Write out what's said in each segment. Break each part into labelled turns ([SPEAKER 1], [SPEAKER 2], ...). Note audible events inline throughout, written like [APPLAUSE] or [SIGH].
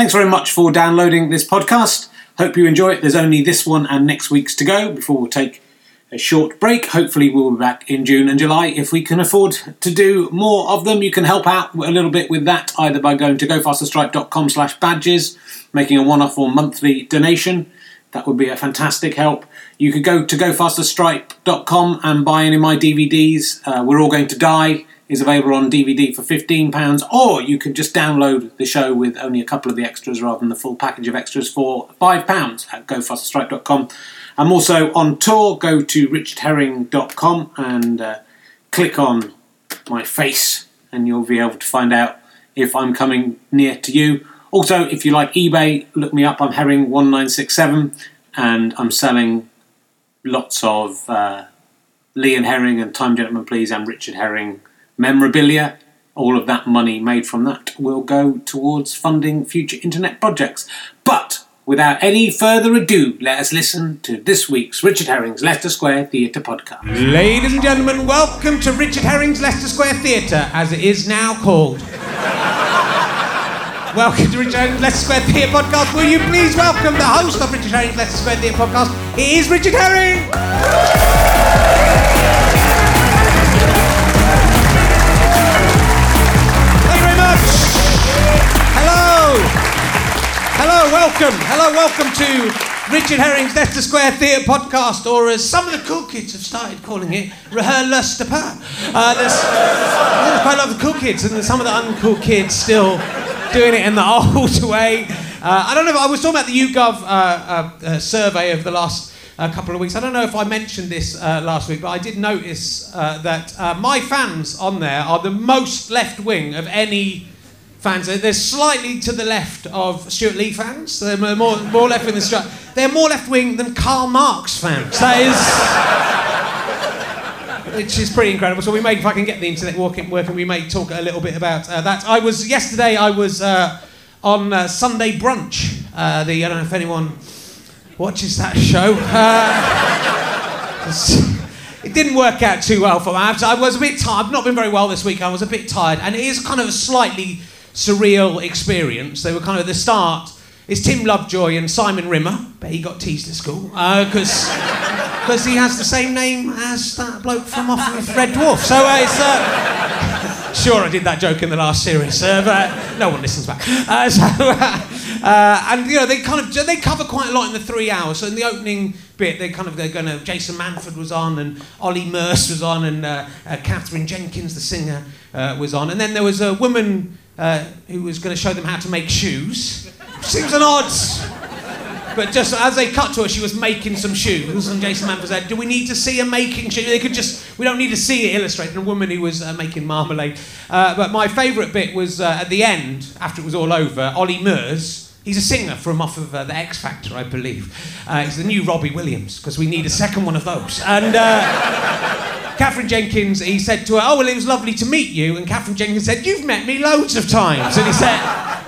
[SPEAKER 1] Thanks very much for downloading this podcast. Hope you enjoy it. There's only this one and next week's to go before we'll take a short break. Hopefully, we'll be back in June and July. If we can afford to do more of them, you can help out a little bit with that either by going to gofasterstripe.com slash badges, making a one off or monthly donation. That would be a fantastic help. You could go to gofasterstripe.com and buy any of my DVDs. Uh, We're All Going to Die is available on DVD for £15, or you can just download the show with only a couple of the extras rather than the full package of extras for £5 at gofasterstripe.com. I'm also on tour. Go to richardherring.com and uh, click on my face, and you'll be able to find out if I'm coming near to you. Also, if you like eBay, look me up. I'm Herring1967, and I'm selling lots of uh, Lee and Herring and Time Gentlemen Please and Richard Herring memorabilia. All of that money made from that will go towards funding future internet projects. But without any further ado, let us listen to this week's Richard Herring's Leicester Square Theatre podcast.
[SPEAKER 2] Ladies and gentlemen, welcome to Richard Herring's Leicester Square Theatre, as it is now called. welcome to Richard Herring's Leicester Square Theatre podcast. Will you please welcome the host of Richard Herring's Leicester Square Theatre podcast? It is Richard Herring. Hello. Hello, welcome. Hello, welcome to Richard Herring's Leicester Square Theatre podcast, or as some of the cool kids have started calling it, Rehearsal uh, There's there's quite a lot of cool kids, and some of the uncool kids still doing it in the [LAUGHS] old way. Uh, I don't know if I was talking about the YouGov uh, uh, uh, survey of the last uh, couple of weeks. I don't know if I mentioned this uh, last week, but I did notice that my fans on there are the most left wing of any fans. They're- slightly to the left of Stewart Lee fans. They're more, more, left wing than Stuart. They're more left wing than Karl Marx fans. That is. Which is pretty incredible. So we may, if I can get the internet working, working we may talk a little bit about uh, that. I was yesterday. I was uh, on uh, Sunday brunch. Uh, the I don't know if anyone watches that show. Uh, [LAUGHS] it didn't work out too well for me. I was- a bit tired. I've not been very well this week. I was a bit tired, and it is kind of slightly surreal experience. They were kind of at the start. It's Tim Lovejoy and Simon Rimmer. Bet he got teased at school because because he has the same name as that bloke from off of Red Dwarf. So uh, it's. Uh, [LAUGHS] sure, I did that joke in the last series, uh, but no one listens back. Uh, [LAUGHS] so, uh, and you know, they kind of they cover quite a lot in the three hours. So in the opening bit, they kind of they're going to. Jason Manford was on, and Ollie Murs was on, and uh, uh, Katherine Jenkins, the singer, uh, was on, and then there was a woman uh, who was going to show them how to make shoes. Seems an odd. But just as they cut to her, she was making some shoes, and Jason Manford said, "Do we need to see her making shoes? They could just, we don't need to see it illustrated." A woman who was uh, making marmalade. Uh, but my favourite bit was uh, at the end, after it was all over. Ollie Murs, he's a singer from off of uh, the X Factor, I believe. Uh, he's the new Robbie Williams because we need a second one of those. And. Katherine Jenkins, he said to her, "Oh well, it was lovely to meet you." And Katherine Jenkins said, "You've met me loads of times." And he said,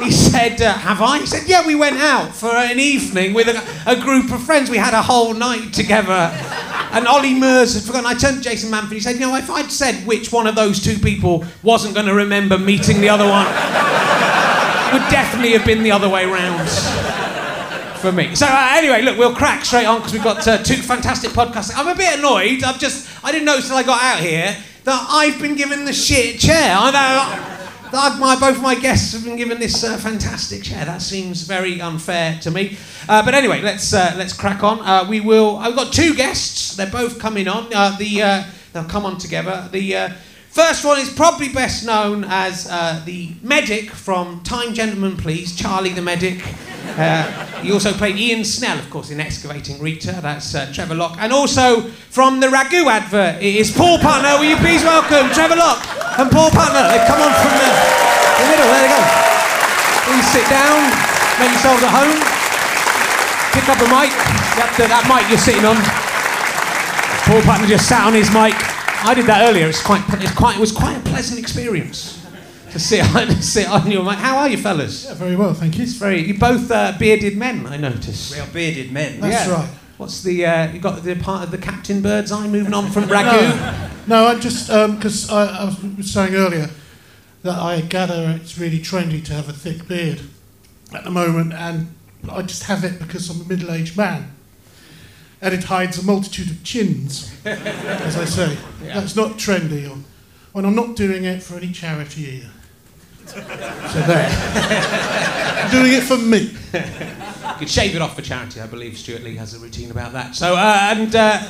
[SPEAKER 2] "He said, uh, have I?" He said, "Yeah, we went out for an evening with a, a group of friends. We had a whole night together." And Ollie Murs had forgotten. I turned to Jason Manford. He said, "You know, if I'd said which one of those two people wasn't going to remember meeting the other one, it would definitely have been the other way round." For me. So uh, anyway, look, we'll crack straight on because we've got uh, two fantastic podcasts. I'm a bit annoyed. I've just I didn't notice till I got out here that I've been given the shit chair. I know. that I've- my, both my guests have been given this uh, fantastic chair. That seems very unfair to me. Uh, but anyway, let's uh, let's crack on. Uh, we will. I've got two guests. They're both coming on. Uh, the uh, they'll come on together. The uh, first one is probably best known as uh, the medic from Time Gentlemen Please, Charlie the medic. Uh, he also played Ian Snell, of course, in Excavating Rita. That's uh, Trevor Lock. And also from the Ragu advert, it is Paul Putner. Will you please welcome Trevor Lock and Paul Putner? They've come on from the, the middle. There they go. Please sit down, make yourselves at home. Pick up a mic. That, that mic you're sitting on. Paul Putner just sat on his mic. I did that earlier. It's quite, it's quite, it was quite a pleasant experience to sit on, [LAUGHS] sit on your mic. How are you, fellas?
[SPEAKER 3] Yeah, very well, thank you.
[SPEAKER 2] It's very. You both uh, bearded men, I notice.
[SPEAKER 4] We are bearded men.
[SPEAKER 3] That's
[SPEAKER 2] Yeah.
[SPEAKER 3] right.
[SPEAKER 2] What's the? Uh, you got the part of the Captain Bird's Eye moving on from [LAUGHS] Ragu.
[SPEAKER 3] No, I'm just because I, I was saying earlier that I gather it's really trendy to have a thick beard. at the moment, and I just have it because I'm a middle-aged man. And it hides a multitude of chins, as I say.
[SPEAKER 2] Yeah.
[SPEAKER 3] That's not trendy, or, and I'm not doing it for any charity either. So there. [LAUGHS] Doing it for me.
[SPEAKER 2] You could shave it off for charity. I believe Stewart Lee has a routine about that. So, uh, and uh,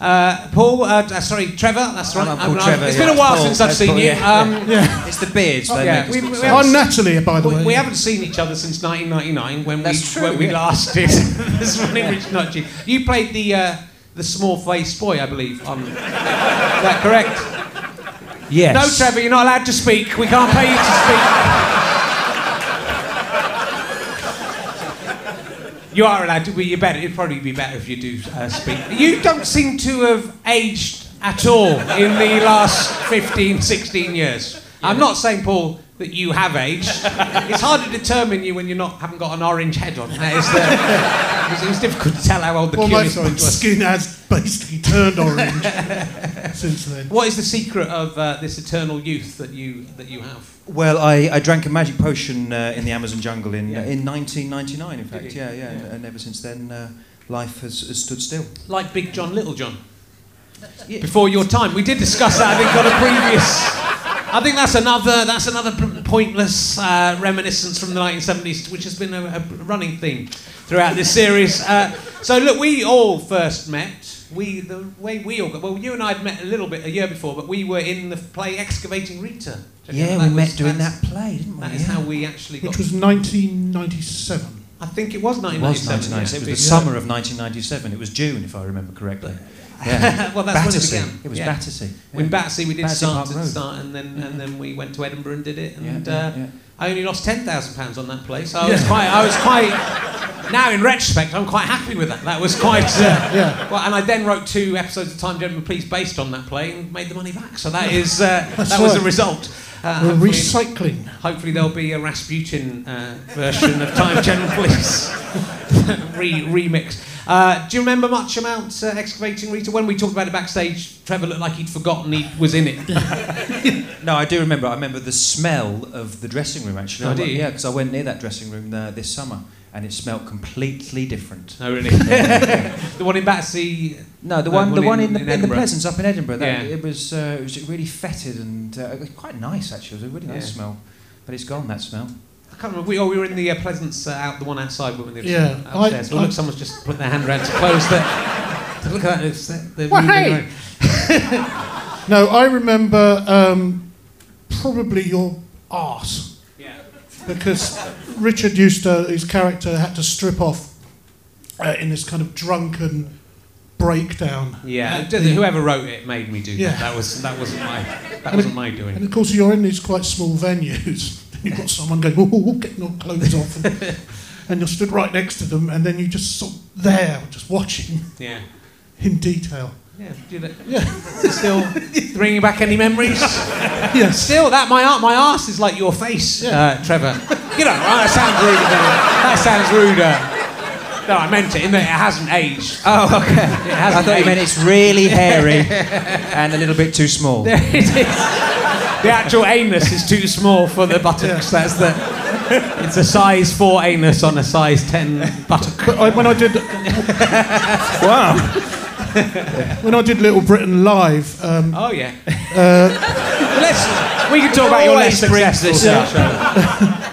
[SPEAKER 2] uh, Paul, uh, uh, sorry, Trevor, that's right.
[SPEAKER 4] I'm called
[SPEAKER 2] I've-
[SPEAKER 4] Trevor,
[SPEAKER 2] It's
[SPEAKER 4] yeah.
[SPEAKER 2] been a while
[SPEAKER 4] Paul,
[SPEAKER 2] since I've seen
[SPEAKER 4] Paul,
[SPEAKER 2] you.
[SPEAKER 4] yeah.
[SPEAKER 2] Um,
[SPEAKER 3] Yeah.
[SPEAKER 4] It's the beards. They
[SPEAKER 2] yeah, we- we
[SPEAKER 4] so-
[SPEAKER 3] I'm Nathalie, by the
[SPEAKER 2] we,
[SPEAKER 3] way.
[SPEAKER 2] we haven't seen each other since 1999 when
[SPEAKER 4] That's
[SPEAKER 2] we
[SPEAKER 4] true,
[SPEAKER 2] when we last did [LAUGHS] this running Rich Not Cheap. You played the uh, the small faced boy, I believe. On is that correct?
[SPEAKER 4] Yes.
[SPEAKER 2] No, Trevor, you're not allowed to speak. We can't pay you to speak. You are allowed to. Well, you better. It'd probably be better if you do uh, speak. You don't seem to have aged at all in the last 15, 16 years. I'm not saying, Paul, that you have aged. It's hard to determine you when you're not haven't got an orange head on. That is the, it's, it's difficult to tell how old the
[SPEAKER 3] well, my,
[SPEAKER 2] curious
[SPEAKER 3] my
[SPEAKER 2] point was.
[SPEAKER 3] skin has basically turned orange [LAUGHS] since then.
[SPEAKER 2] What is the secret of uh, this eternal youth that you that you have?
[SPEAKER 4] Well, I, I drank a magic potion uh, in the Amazon jungle in
[SPEAKER 2] Yeah.
[SPEAKER 4] in 1999. In fact,
[SPEAKER 2] Did you?
[SPEAKER 4] yeah, yeah, And, and ever since then, uh, life has, has stood still.
[SPEAKER 2] Like Big John, Little John. Before your time, we did discuss that. I think on a previous. I think that's another that's another pointless uh, reminiscence from the 1970s, which has been a, a running theme throughout this series. Uh, so look, we all first met. We the way we all got well, you and I had met a little bit a year before, but we were in the play Excavating Rita.
[SPEAKER 4] Yeah,
[SPEAKER 2] That
[SPEAKER 4] we met
[SPEAKER 2] was-
[SPEAKER 4] doing that play, didn't we?
[SPEAKER 2] That is
[SPEAKER 4] yeah.
[SPEAKER 2] how we actually got.
[SPEAKER 3] Which was 1997.
[SPEAKER 2] I think it was
[SPEAKER 4] It was
[SPEAKER 2] 1997.
[SPEAKER 4] 1997. It was the
[SPEAKER 2] yeah.
[SPEAKER 4] summer of 1997. It was June, if I remember correctly. Yeah. [LAUGHS]
[SPEAKER 2] well, that's
[SPEAKER 4] Battersea.
[SPEAKER 2] when it began.
[SPEAKER 4] It was
[SPEAKER 2] yeah.
[SPEAKER 4] Battersea. Yeah.
[SPEAKER 2] Battersea, we did
[SPEAKER 4] Battersea
[SPEAKER 2] start
[SPEAKER 4] Park Road.
[SPEAKER 2] start, and then and then we went to Edinburgh and did it, and uh. I only lost ten thousand pounds on that place. I was quite, I was quite. Now, in retrospect, I'm quite happy with that. That was quite. Uh, [LAUGHS]
[SPEAKER 3] Yeah.
[SPEAKER 2] Well, and I then wrote two episodes of Time Gentlemen Please based on that play and made the money back. So that is uh, [LAUGHS] that
[SPEAKER 3] That's
[SPEAKER 2] was a result. Uh,
[SPEAKER 3] We're
[SPEAKER 2] hopefully,
[SPEAKER 3] recycling.
[SPEAKER 2] hopefully there'll be a Rasputin uh, version of Time Gentlemen Please Re- remix. Uh, do you remember much about uh, excavating Rita? When we talked about it backstage, Trevor looked like he'd forgotten he was in it. [LAUGHS]
[SPEAKER 4] No, I do remember. I remember the smell of the dressing room. Actually,
[SPEAKER 2] Oh,
[SPEAKER 4] I
[SPEAKER 2] do
[SPEAKER 4] went- yeah, because I went near that dressing room uh, this summer, and it smelt completely different.
[SPEAKER 2] Oh, really? [LAUGHS] [LAUGHS] the one in Battersea.
[SPEAKER 4] No, the
[SPEAKER 2] No,
[SPEAKER 4] one, the
[SPEAKER 2] one
[SPEAKER 4] one
[SPEAKER 2] in-
[SPEAKER 4] in, the,
[SPEAKER 2] in
[SPEAKER 4] in, the Pleasance up in Edinburgh. That,
[SPEAKER 2] Yeah.
[SPEAKER 4] It was uh, it was really fetid and uh, quite nice actually. It was a really nice
[SPEAKER 2] Yeah.
[SPEAKER 4] smell, but it's gone that smell.
[SPEAKER 2] I can't remember. We, oh, we were in the uh, Pleasance uh, out, the one outside. When we were
[SPEAKER 3] Yeah,
[SPEAKER 2] upstairs.
[SPEAKER 3] I-
[SPEAKER 2] well, look, someone's just put their hand around to close the. Look at that. It's, uh, they're
[SPEAKER 3] Well, hey! No, I remember um, probably your arse
[SPEAKER 2] Yeah.
[SPEAKER 3] because Richard used to, his character had to strip off uh, in this kind of drunken breakdown.
[SPEAKER 2] Yeah,
[SPEAKER 3] the-
[SPEAKER 2] whoever wrote it made me do
[SPEAKER 3] Yeah.
[SPEAKER 2] that. That was that wasn't my that
[SPEAKER 3] And
[SPEAKER 2] wasn't
[SPEAKER 3] it-
[SPEAKER 2] my doing.
[SPEAKER 3] And of course, you're in these quite small venues. You've got someone going, oh, oh, oh, getting all clothes off, and, [LAUGHS] and you're stood right next to them, and then you just sort of there, just watching
[SPEAKER 2] Yeah,
[SPEAKER 3] in detail.
[SPEAKER 2] yeah. Do that.
[SPEAKER 3] Yeah.
[SPEAKER 2] Still bringing back any memories? [LAUGHS]
[SPEAKER 3] Yes.
[SPEAKER 2] Still, that my ar- my arse is like your face, uh, Trevor. You know, that sounds rude. That sounds rude. Uh, no, I meant it in that it hasn't aged.
[SPEAKER 4] Oh, okay.
[SPEAKER 2] It
[SPEAKER 4] I
[SPEAKER 2] hasn't
[SPEAKER 4] thought you meant it's really hairy [LAUGHS] and a little bit too small.
[SPEAKER 2] There it is. The actual anus is too small for the buttocks. That's the. It's a size four anus on a size ten buttock.
[SPEAKER 3] But I, when I did
[SPEAKER 4] Wow.
[SPEAKER 3] when I did Little Britain live, um,
[SPEAKER 2] Oh yeah. Well, let's. We can talk about your less successful stuff.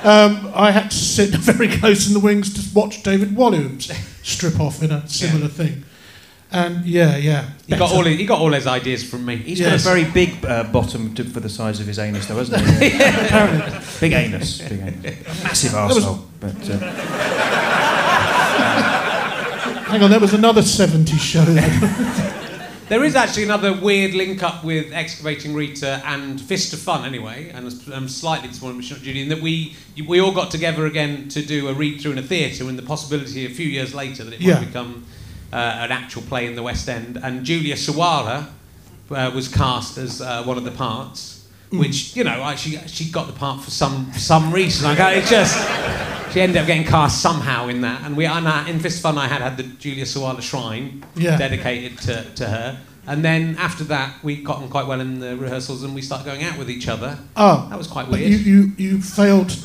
[SPEAKER 3] um, I had to sit [LAUGHS] very close in the wings to watch David Walliams strip off in a similar thing. And yeah, yeah.
[SPEAKER 2] He got all his, he got all his ideas from me.
[SPEAKER 4] He's
[SPEAKER 3] Yes.
[SPEAKER 4] got a very big uh, bottom to, for the size of his anus, though, hasn't he? [LAUGHS]
[SPEAKER 3] Apparently.
[SPEAKER 4] big anus. Big anus. Massive
[SPEAKER 3] was-
[SPEAKER 4] arsehole. But, uh, [LAUGHS]
[SPEAKER 3] Hang on, there was another 70s show. [LAUGHS]
[SPEAKER 2] There is actually another weird link up with excavating Rita and Fist of Fun, anyway, and um, slightly disappointed with Shot Judy in that we we all got together again to do a read through in a theatre, and the possibility a few years later that it
[SPEAKER 3] Yeah.
[SPEAKER 2] might become an actual play in the West End. And Julia Sawalha uh, was cast as uh, one of the parts. Which you know, I, she she got the part for some some reason. I- it just she ended up getting cast somehow in that. And we and I, in Fist Fun, I had had the Julia Sawalha shrine
[SPEAKER 3] Yeah.
[SPEAKER 2] dedicated to, to her. And then after that, we got on quite well in the rehearsals and we started going out with each other.
[SPEAKER 3] Oh,
[SPEAKER 2] That was quite weird.
[SPEAKER 3] you, you, you failed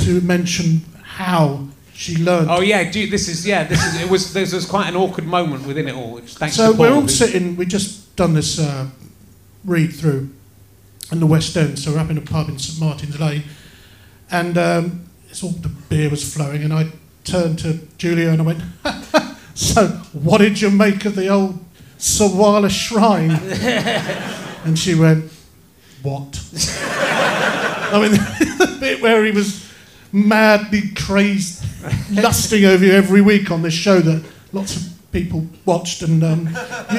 [SPEAKER 3] to mention how she learned.
[SPEAKER 2] Oh yeah, dude, this is yeah, this is it was there was quite an awkward moment within it all. Which, thanks
[SPEAKER 3] so we're all sitting. We just done this uh, read through in the West End. So we're up in a pub in St Martin's Lane, and um, it's all the beer was flowing. And I turned to Julia and I went, [LAUGHS] "So, what did you make of the old Sawalha shrine?" [LAUGHS] and she went, "What?" [LAUGHS] I mean, the bit where he was madly crazed, lusting over you every week on this show that lots of people watched, and um,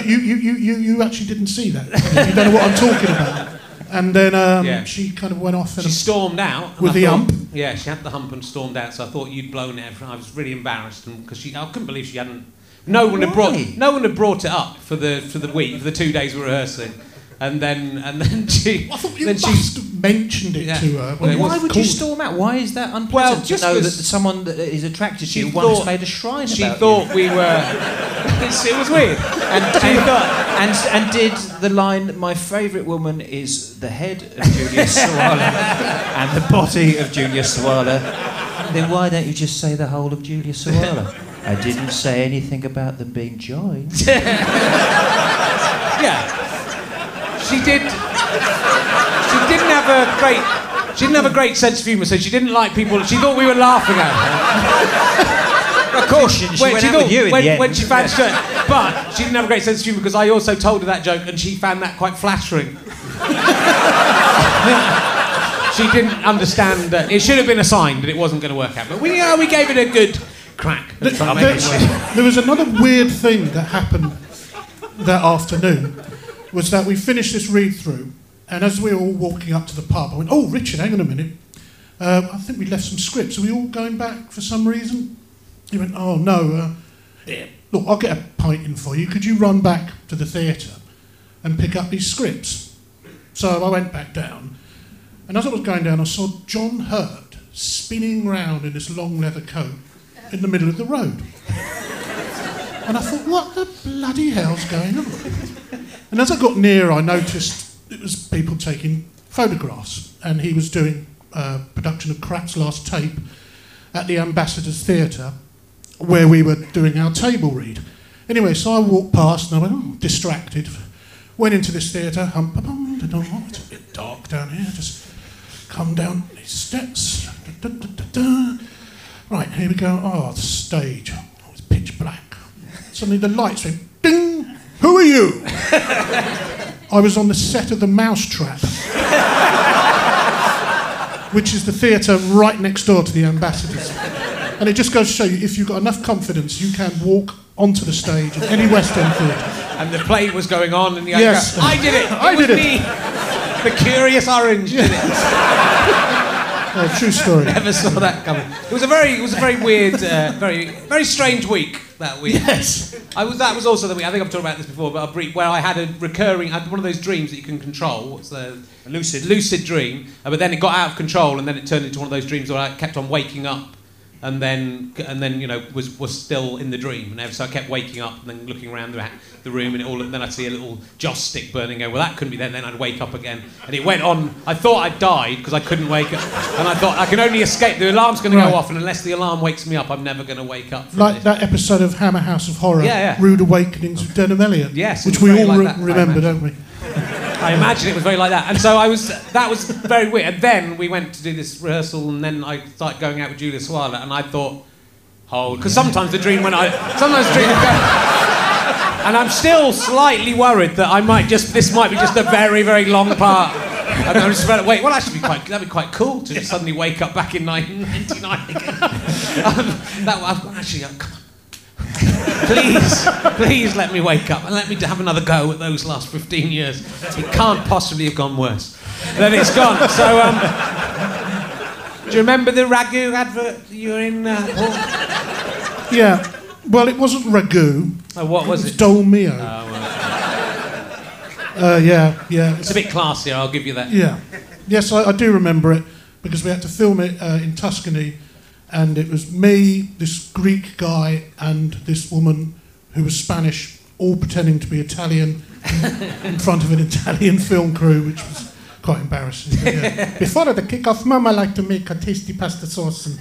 [SPEAKER 3] you, you, you, you, you actually didn't see that. You don't know what I'm talking about. And then um,
[SPEAKER 2] Yeah.
[SPEAKER 3] she kind of went off
[SPEAKER 2] She stormed out
[SPEAKER 3] With
[SPEAKER 2] I
[SPEAKER 3] the
[SPEAKER 2] thought-
[SPEAKER 3] hump?
[SPEAKER 2] Yeah, she had the hump and stormed out. So I thought you'd blown it. I was really embarrassed because she. I couldn't believe she hadn't. No one had brought. No one had brought it up for the for the week for the two days we were rehearsing, and then and then [LAUGHS] she.
[SPEAKER 3] I thought you
[SPEAKER 2] then she.
[SPEAKER 3] must have mentioned it
[SPEAKER 2] Yeah.
[SPEAKER 3] to her.
[SPEAKER 2] Well, it
[SPEAKER 3] it
[SPEAKER 4] Why
[SPEAKER 3] was
[SPEAKER 4] would you
[SPEAKER 3] called.
[SPEAKER 4] storm out? Why is that unpleasant
[SPEAKER 2] Well,
[SPEAKER 4] to know that
[SPEAKER 2] 'cause
[SPEAKER 4] someone that is attracted to
[SPEAKER 2] she
[SPEAKER 4] you once
[SPEAKER 2] thought-
[SPEAKER 4] made a shrine
[SPEAKER 2] She
[SPEAKER 4] about
[SPEAKER 2] thought we were. [LAUGHS] It was weird.
[SPEAKER 4] And, [LAUGHS]
[SPEAKER 2] She
[SPEAKER 4] and,
[SPEAKER 2] thought.
[SPEAKER 4] and, and did the line, my favourite woman is the head of Julia Sawalha and the body of Julia Sawalha, then why don't you just say the whole of Julia Sawalha? I didn't say anything about them being joined.
[SPEAKER 2] Yeah. She did. She didn't have a great. She didn't have a great sense of humour, so she didn't like people. She thought we were laughing at her.
[SPEAKER 4] Of course, she, she
[SPEAKER 2] When-
[SPEAKER 4] went
[SPEAKER 2] she
[SPEAKER 4] out
[SPEAKER 2] thought-
[SPEAKER 4] with you in
[SPEAKER 2] when,
[SPEAKER 4] the end.
[SPEAKER 2] when she found but she didn't have a great sense of humour because I also told her that joke and she found that quite flattering. she didn't understand that it should have been a sign that it wasn't going to work out, but we uh, we gave it a good crack. and tried to make it work.
[SPEAKER 3] There, there was another weird thing that happened that afternoon was that we finished this read through, and as we were all walking up to the pub, I went, "Oh, Richard, hang on a minute. Uh, I think we left some scripts. Are we all going back for some reason?" He went, "Oh no. Uh, yeah, look, I'll get a pint in for you. Could you run back to the theatre and pick up these scripts?" So I went back down, and as I was going down, I saw John Hurt spinning round in this long leather coat in the middle of the road. And I thought, what the bloody hell's going on? And as I got near, I noticed it was people taking photographs, and he was doing a production of Krapp's Last Tape at the Ambassadors Theatre, where we were doing our table read. Anyway, so I walked past and I went, oh, distracted. Went into this theatre, hum, bum, da, oh, it's a bit dark down here, just come down these steps. Da, da, da, da, da. Right, here we go. Oh, the stage. Oh, it's pitch black. Suddenly the lights went ding. Who are you? I was on the set of the Mousetrap, which is the theatre right next door to the Ambassadors. And it just goes to show you, if you've got enough confidence, you can walk onto the stage at any West End theatre.
[SPEAKER 2] And the play was going on, and the
[SPEAKER 3] Yes.
[SPEAKER 2] go, I did it.
[SPEAKER 3] I
[SPEAKER 2] it was
[SPEAKER 3] did it."
[SPEAKER 2] me. The Curious Orange did it. [LAUGHS]
[SPEAKER 3] Oh, true story. [LAUGHS]
[SPEAKER 2] Never saw that coming. It was a very, it was a very weird, uh, very, very strange week that week.
[SPEAKER 3] Yes.
[SPEAKER 2] I was. That was also the week. I think I've talked about this before, but a brief where I had a recurring, I had one of those dreams that you can control. What's the lucid lucid dream? Uh, but then it got out of control, and then it turned into one of those dreams where I kept on waking up, and then and then you know was was still in the dream, and so I kept waking up and then looking around the, the room, and all. And then I'd see a little joss stick burning. Go, well, that couldn't be then. Then I'd wake up again, and it went on. I thought I'd died because I couldn't wake up, and I thought I can only escape. The alarm's going to go off, and unless the alarm wakes me up, I'm never going to wake up.
[SPEAKER 3] Like
[SPEAKER 2] this.
[SPEAKER 3] that episode of Hammer House of Horror,
[SPEAKER 2] Yeah, yeah.
[SPEAKER 3] Rude Awakenings of Denholm Elliott.
[SPEAKER 2] Yes,
[SPEAKER 3] Which we all
[SPEAKER 2] like
[SPEAKER 3] re-
[SPEAKER 2] that,
[SPEAKER 3] remember, don't we?
[SPEAKER 2] I imagine it was very like that. And so I was, that was very weird. And then we went to do this rehearsal, and then I started going out with Julia Sawalha, and I thought, hold, because sometimes the dream when I, sometimes the dream and I'm still slightly worried that I might just, this might be just a very, very long part. And I'm just about, wait, well, actually, be quite, that'd be quite cool to just suddenly wake up back in 1999 again. [LAUGHS] um, that, actually, uh, come on. Please, please let me wake up and let me have another go at those last 15 years. It can't possibly have gone worse. Then it's gone. So, um, do you remember the ragu advert you were in? Uh?
[SPEAKER 3] Yeah. Well, it wasn't ragu.
[SPEAKER 2] oh, what
[SPEAKER 3] It
[SPEAKER 2] was
[SPEAKER 3] was
[SPEAKER 2] it?
[SPEAKER 3] dolmio.
[SPEAKER 2] Oh, well,
[SPEAKER 3] Uh, yeah, yeah.
[SPEAKER 2] it's a bit classier, I'll give you that.
[SPEAKER 3] Yeah. Yes, I, I do remember it because we had to film it uh, in Tuscany, and it was me, this Greek guy, and this woman who was Spanish, all pretending to be Italian in [LAUGHS] front of an Italian film crew, which was quite embarrassing. yeah. [LAUGHS] Before the kick-off, Mum, I like to make a tasty pasta sauce. And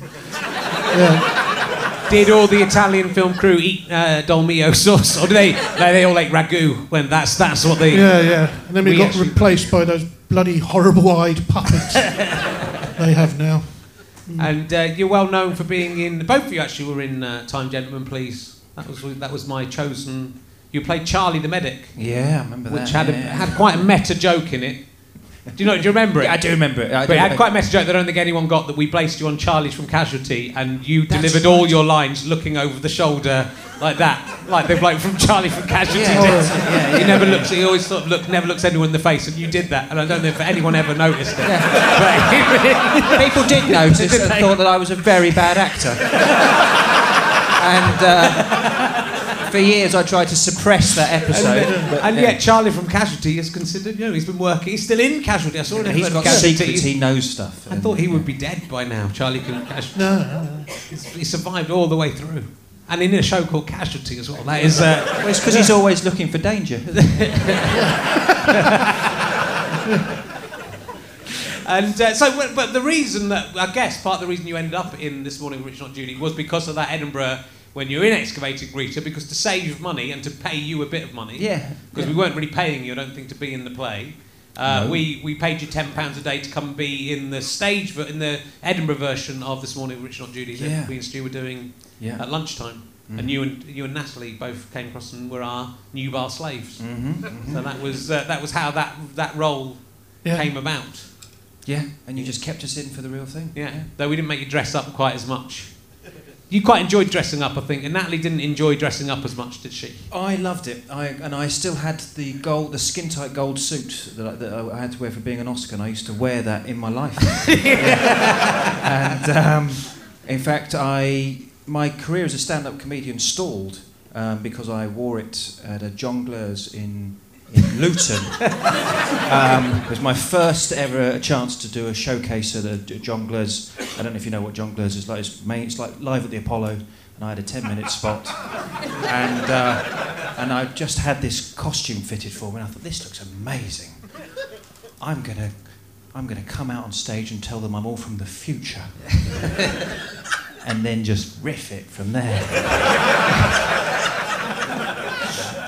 [SPEAKER 3] Yeah.
[SPEAKER 2] Did all the Italian film crew eat uh, dolmio sauce, or do they? They, they all ate ragu. When that's that's what they.
[SPEAKER 3] Yeah, yeah. And then we,
[SPEAKER 2] We
[SPEAKER 3] got
[SPEAKER 2] actually-
[SPEAKER 3] replaced by those bloody horrible-eyed puppets [LAUGHS] they have now.
[SPEAKER 2] And uh, you're well known for being in. Both of you actually were in uh, Time Gentlemen, Please. That was that was my chosen. You played Charlie the medic,
[SPEAKER 4] Yeah, I remember
[SPEAKER 2] which
[SPEAKER 4] that.
[SPEAKER 2] Which had a,
[SPEAKER 4] yeah.
[SPEAKER 2] had quite a meta joke in it. Do you know? Do you remember it?
[SPEAKER 4] Yeah, I do remember it. I
[SPEAKER 2] But
[SPEAKER 4] do-
[SPEAKER 2] it had quite a meta joke that I don't think anyone got that we placed you on Charlie's from Casualty and you
[SPEAKER 4] That's
[SPEAKER 2] delivered all your lines looking over the shoulder like that. Like the bloke from Charlie from Casualty
[SPEAKER 4] Yeah,
[SPEAKER 2] did.
[SPEAKER 4] yeah, yeah.
[SPEAKER 2] He never looks he always sort of look never looks anyone in the face and you did that and I don't know if anyone ever noticed it. [LAUGHS] But
[SPEAKER 4] People did notice [LAUGHS] and
[SPEAKER 2] they?
[SPEAKER 4] thought that I was a very bad actor. [LAUGHS] and uh, for years I tried to suppress that episode. but,
[SPEAKER 2] and
[SPEAKER 4] yeah.
[SPEAKER 2] yet Charlie from Casualty is considered, you know, he's been working, he's still in Casualty. I saw an
[SPEAKER 4] he's
[SPEAKER 2] episode of
[SPEAKER 4] got
[SPEAKER 2] Casualty.
[SPEAKER 4] secrets, he knows stuff.
[SPEAKER 2] I thought he would be dead by now, Charlie from Casualty.
[SPEAKER 3] No, no, no.
[SPEAKER 2] He's- He survived all the way through. And in a show called Casualty as well. That is. Uh,
[SPEAKER 4] Well, it's because he's always looking for danger. [LAUGHS]
[SPEAKER 2] And uh, so, but- but the reason that I guess part of the reason you ended up in this morning, with Rich Not Judy, was because of that Edinburgh when you're in Excavating Rita, because to save money and to pay you a bit of money,
[SPEAKER 4] Yeah,
[SPEAKER 2] because we weren't really paying you, I don't think, to be in the play. Uh,
[SPEAKER 4] No.
[SPEAKER 2] We we paid you ten pounds a day to come be in the stage, ver- in the Edinburgh version of this morning, with Rich Not Judy that
[SPEAKER 4] Yeah.
[SPEAKER 2] we and Stu were doing
[SPEAKER 4] yeah.
[SPEAKER 2] at lunchtime.
[SPEAKER 4] Mhm.
[SPEAKER 2] And you and you and Nathalie both came across and were our new bar slaves.
[SPEAKER 4] Mhm,
[SPEAKER 2] So
[SPEAKER 4] mhm.
[SPEAKER 2] that was uh, that was how that that role
[SPEAKER 3] Yeah.
[SPEAKER 2] came about.
[SPEAKER 4] Yeah, and you just kept us in for the real thing.
[SPEAKER 2] Yeah. Though we didn't make you dress up quite as much. You quite enjoyed dressing up, I think, and Nathalie didn't enjoy dressing up as much, did she?
[SPEAKER 4] I loved it, I, and I still had the gold, the skin tight gold suit that I, that I had to wear for being an Oscar, and I used to wear that in my life. [LAUGHS] and um, in fact, I my career as a stand-up comedian stalled um, because I wore it at a jongleurs in in Luton. um, it was my first ever chance to do a showcase at j- jongleurs. I don't know if you know what jongleurs is like. It's, main, it's like live at the Apollo, and I had a ten-minute spot and uh, and I just had this costume fitted for me. And I thought this looks amazing. I'm gonna I'm gonna come out on stage and tell them I'm all from the future, [LAUGHS] and then just riff it from there. [LAUGHS]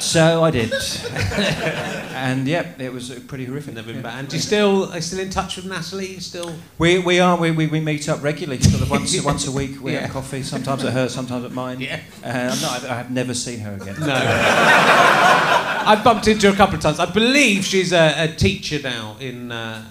[SPEAKER 4] so I did, [LAUGHS] and yep, it was uh, pretty horrific.
[SPEAKER 2] Never been
[SPEAKER 4] yeah.
[SPEAKER 2] back. And do you still are you still in touch with Nathalie? You still
[SPEAKER 4] We, we are we, we, we meet up regularly, sort of once [LAUGHS] once a week. We
[SPEAKER 2] Yeah.
[SPEAKER 4] have coffee, sometimes at her, sometimes at mine.
[SPEAKER 2] Yeah.
[SPEAKER 4] Uh, not, I have never seen her again.
[SPEAKER 2] No. [LAUGHS] I've bumped into her a couple of times. I believe she's a, a teacher now in. Uh,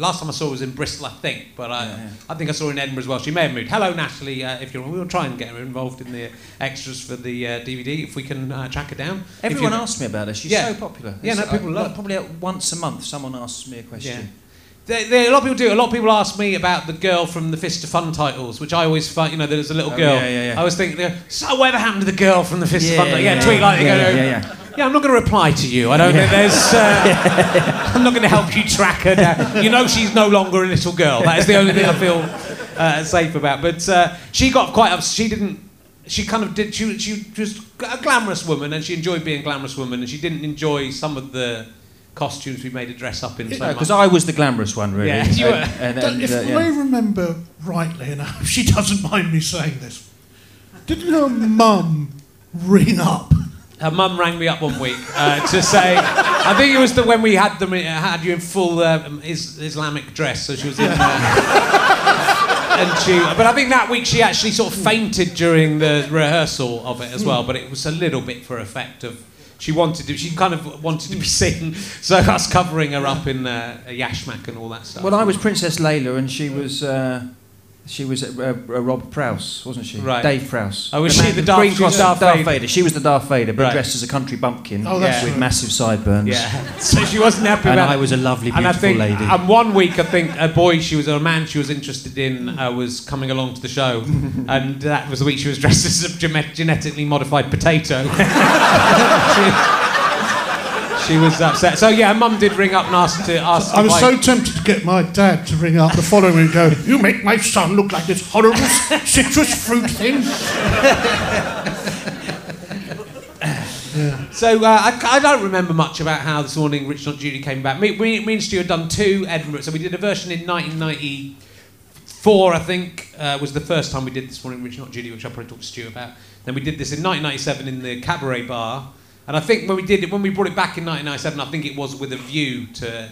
[SPEAKER 2] last time I saw her was in Bristol, I think, but I,
[SPEAKER 4] Yeah, yeah.
[SPEAKER 2] I think I saw her in Edinburgh as well. She may have moved. Hello, Nathalie. Uh, if you're, we'll try and get her involved in the extras for the uh, DVD if we can uh, track her down.
[SPEAKER 4] Everyone asks me about her. She's
[SPEAKER 2] Yeah.
[SPEAKER 4] so popular.
[SPEAKER 2] Yeah, no, people
[SPEAKER 4] I-
[SPEAKER 2] love-
[SPEAKER 4] Probably once a month, someone asks me a question.
[SPEAKER 2] There, there, a lot of people do. A lot of people ask me about the girl from the Fist of Fun titles, which I always find, you know, there's a little
[SPEAKER 4] Oh,
[SPEAKER 2] girl.
[SPEAKER 4] yeah, yeah, yeah.
[SPEAKER 2] I always think, they go, so whatever happened to the girl from the Fist of Fun?
[SPEAKER 4] Yeah,
[SPEAKER 2] Yeah, tweet like they
[SPEAKER 4] yeah,
[SPEAKER 2] go,
[SPEAKER 4] yeah, yeah,
[SPEAKER 2] yeah, I'm not going to reply to you. I don't think there's. Uh, [LAUGHS] I'm not going to help you track her down. You know, she's no longer a little girl. That is the only thing I feel uh, safe about. But uh, she got quite ups. She didn't. She kind of did. She, she was a glamorous woman, and she enjoyed being a glamorous woman, and she didn't enjoy some of the costumes we made her dress up in so much.
[SPEAKER 4] Because I was the glamorous one, really.
[SPEAKER 2] Yeah, you
[SPEAKER 4] and,
[SPEAKER 2] were.
[SPEAKER 4] and,
[SPEAKER 3] But
[SPEAKER 4] and,
[SPEAKER 3] if
[SPEAKER 4] uh, yeah.
[SPEAKER 3] I remember rightly, and [LAUGHS] she doesn't mind me saying this, didn't her mum ring up?
[SPEAKER 2] Her mum rang me up one week uh, to say, I think it was the when we had them uh, had you in full uh, is, Islamic dress, so she was in. Uh, and she, but I think that week she actually sort of fainted during the rehearsal of it as well. But it was a little bit for effect of she wanted to. She kind of wanted to be seen, so us covering her up in uh, a yashmak and all that stuff.
[SPEAKER 4] Well, I was Princess Layla, and she was. Uh, she was uh, uh, Rob Prowse, wasn't she?
[SPEAKER 2] Right.
[SPEAKER 4] Dave Prowse.
[SPEAKER 2] Oh, was she
[SPEAKER 4] man-
[SPEAKER 2] the Darth-
[SPEAKER 4] Green
[SPEAKER 2] she was
[SPEAKER 4] Cross
[SPEAKER 2] Darth
[SPEAKER 4] Darth,
[SPEAKER 2] Vader?
[SPEAKER 4] Vader. She was the Darth Vader, but
[SPEAKER 2] Right.
[SPEAKER 4] dressed as a country bumpkin
[SPEAKER 3] Oh, that's
[SPEAKER 4] with massive sideburns.
[SPEAKER 2] Yeah, [LAUGHS] [LAUGHS] so she wasn't happy
[SPEAKER 4] And
[SPEAKER 2] about
[SPEAKER 4] I was a lovely,
[SPEAKER 2] And I
[SPEAKER 4] beautiful
[SPEAKER 2] think,
[SPEAKER 4] lady.
[SPEAKER 2] and one week I think a boy she was, or a man she was interested in, uh, was coming along to the show, [LAUGHS] and that was the week she was dressed as a genetically modified potato. She, was upset. So yeah, mum did ring up and ask to ask.
[SPEAKER 3] I was so tempted to get my dad to ring up the following week and go, You make my son look like this horrible citrus fruit thing.
[SPEAKER 2] So uh, I, I don't remember much about how this morning Rich Not Judy came back. Me, me, me and Stu had done two Edinburgh. So we did a version in 1994, I think, uh, was the first time we did this morning in Rich Not Judy, which I'll probably talk to Stu about. Then we did this in 1997 in the Cabaret Bar. And I think when we did it, when we brought it back in 1997, I think it was with a view to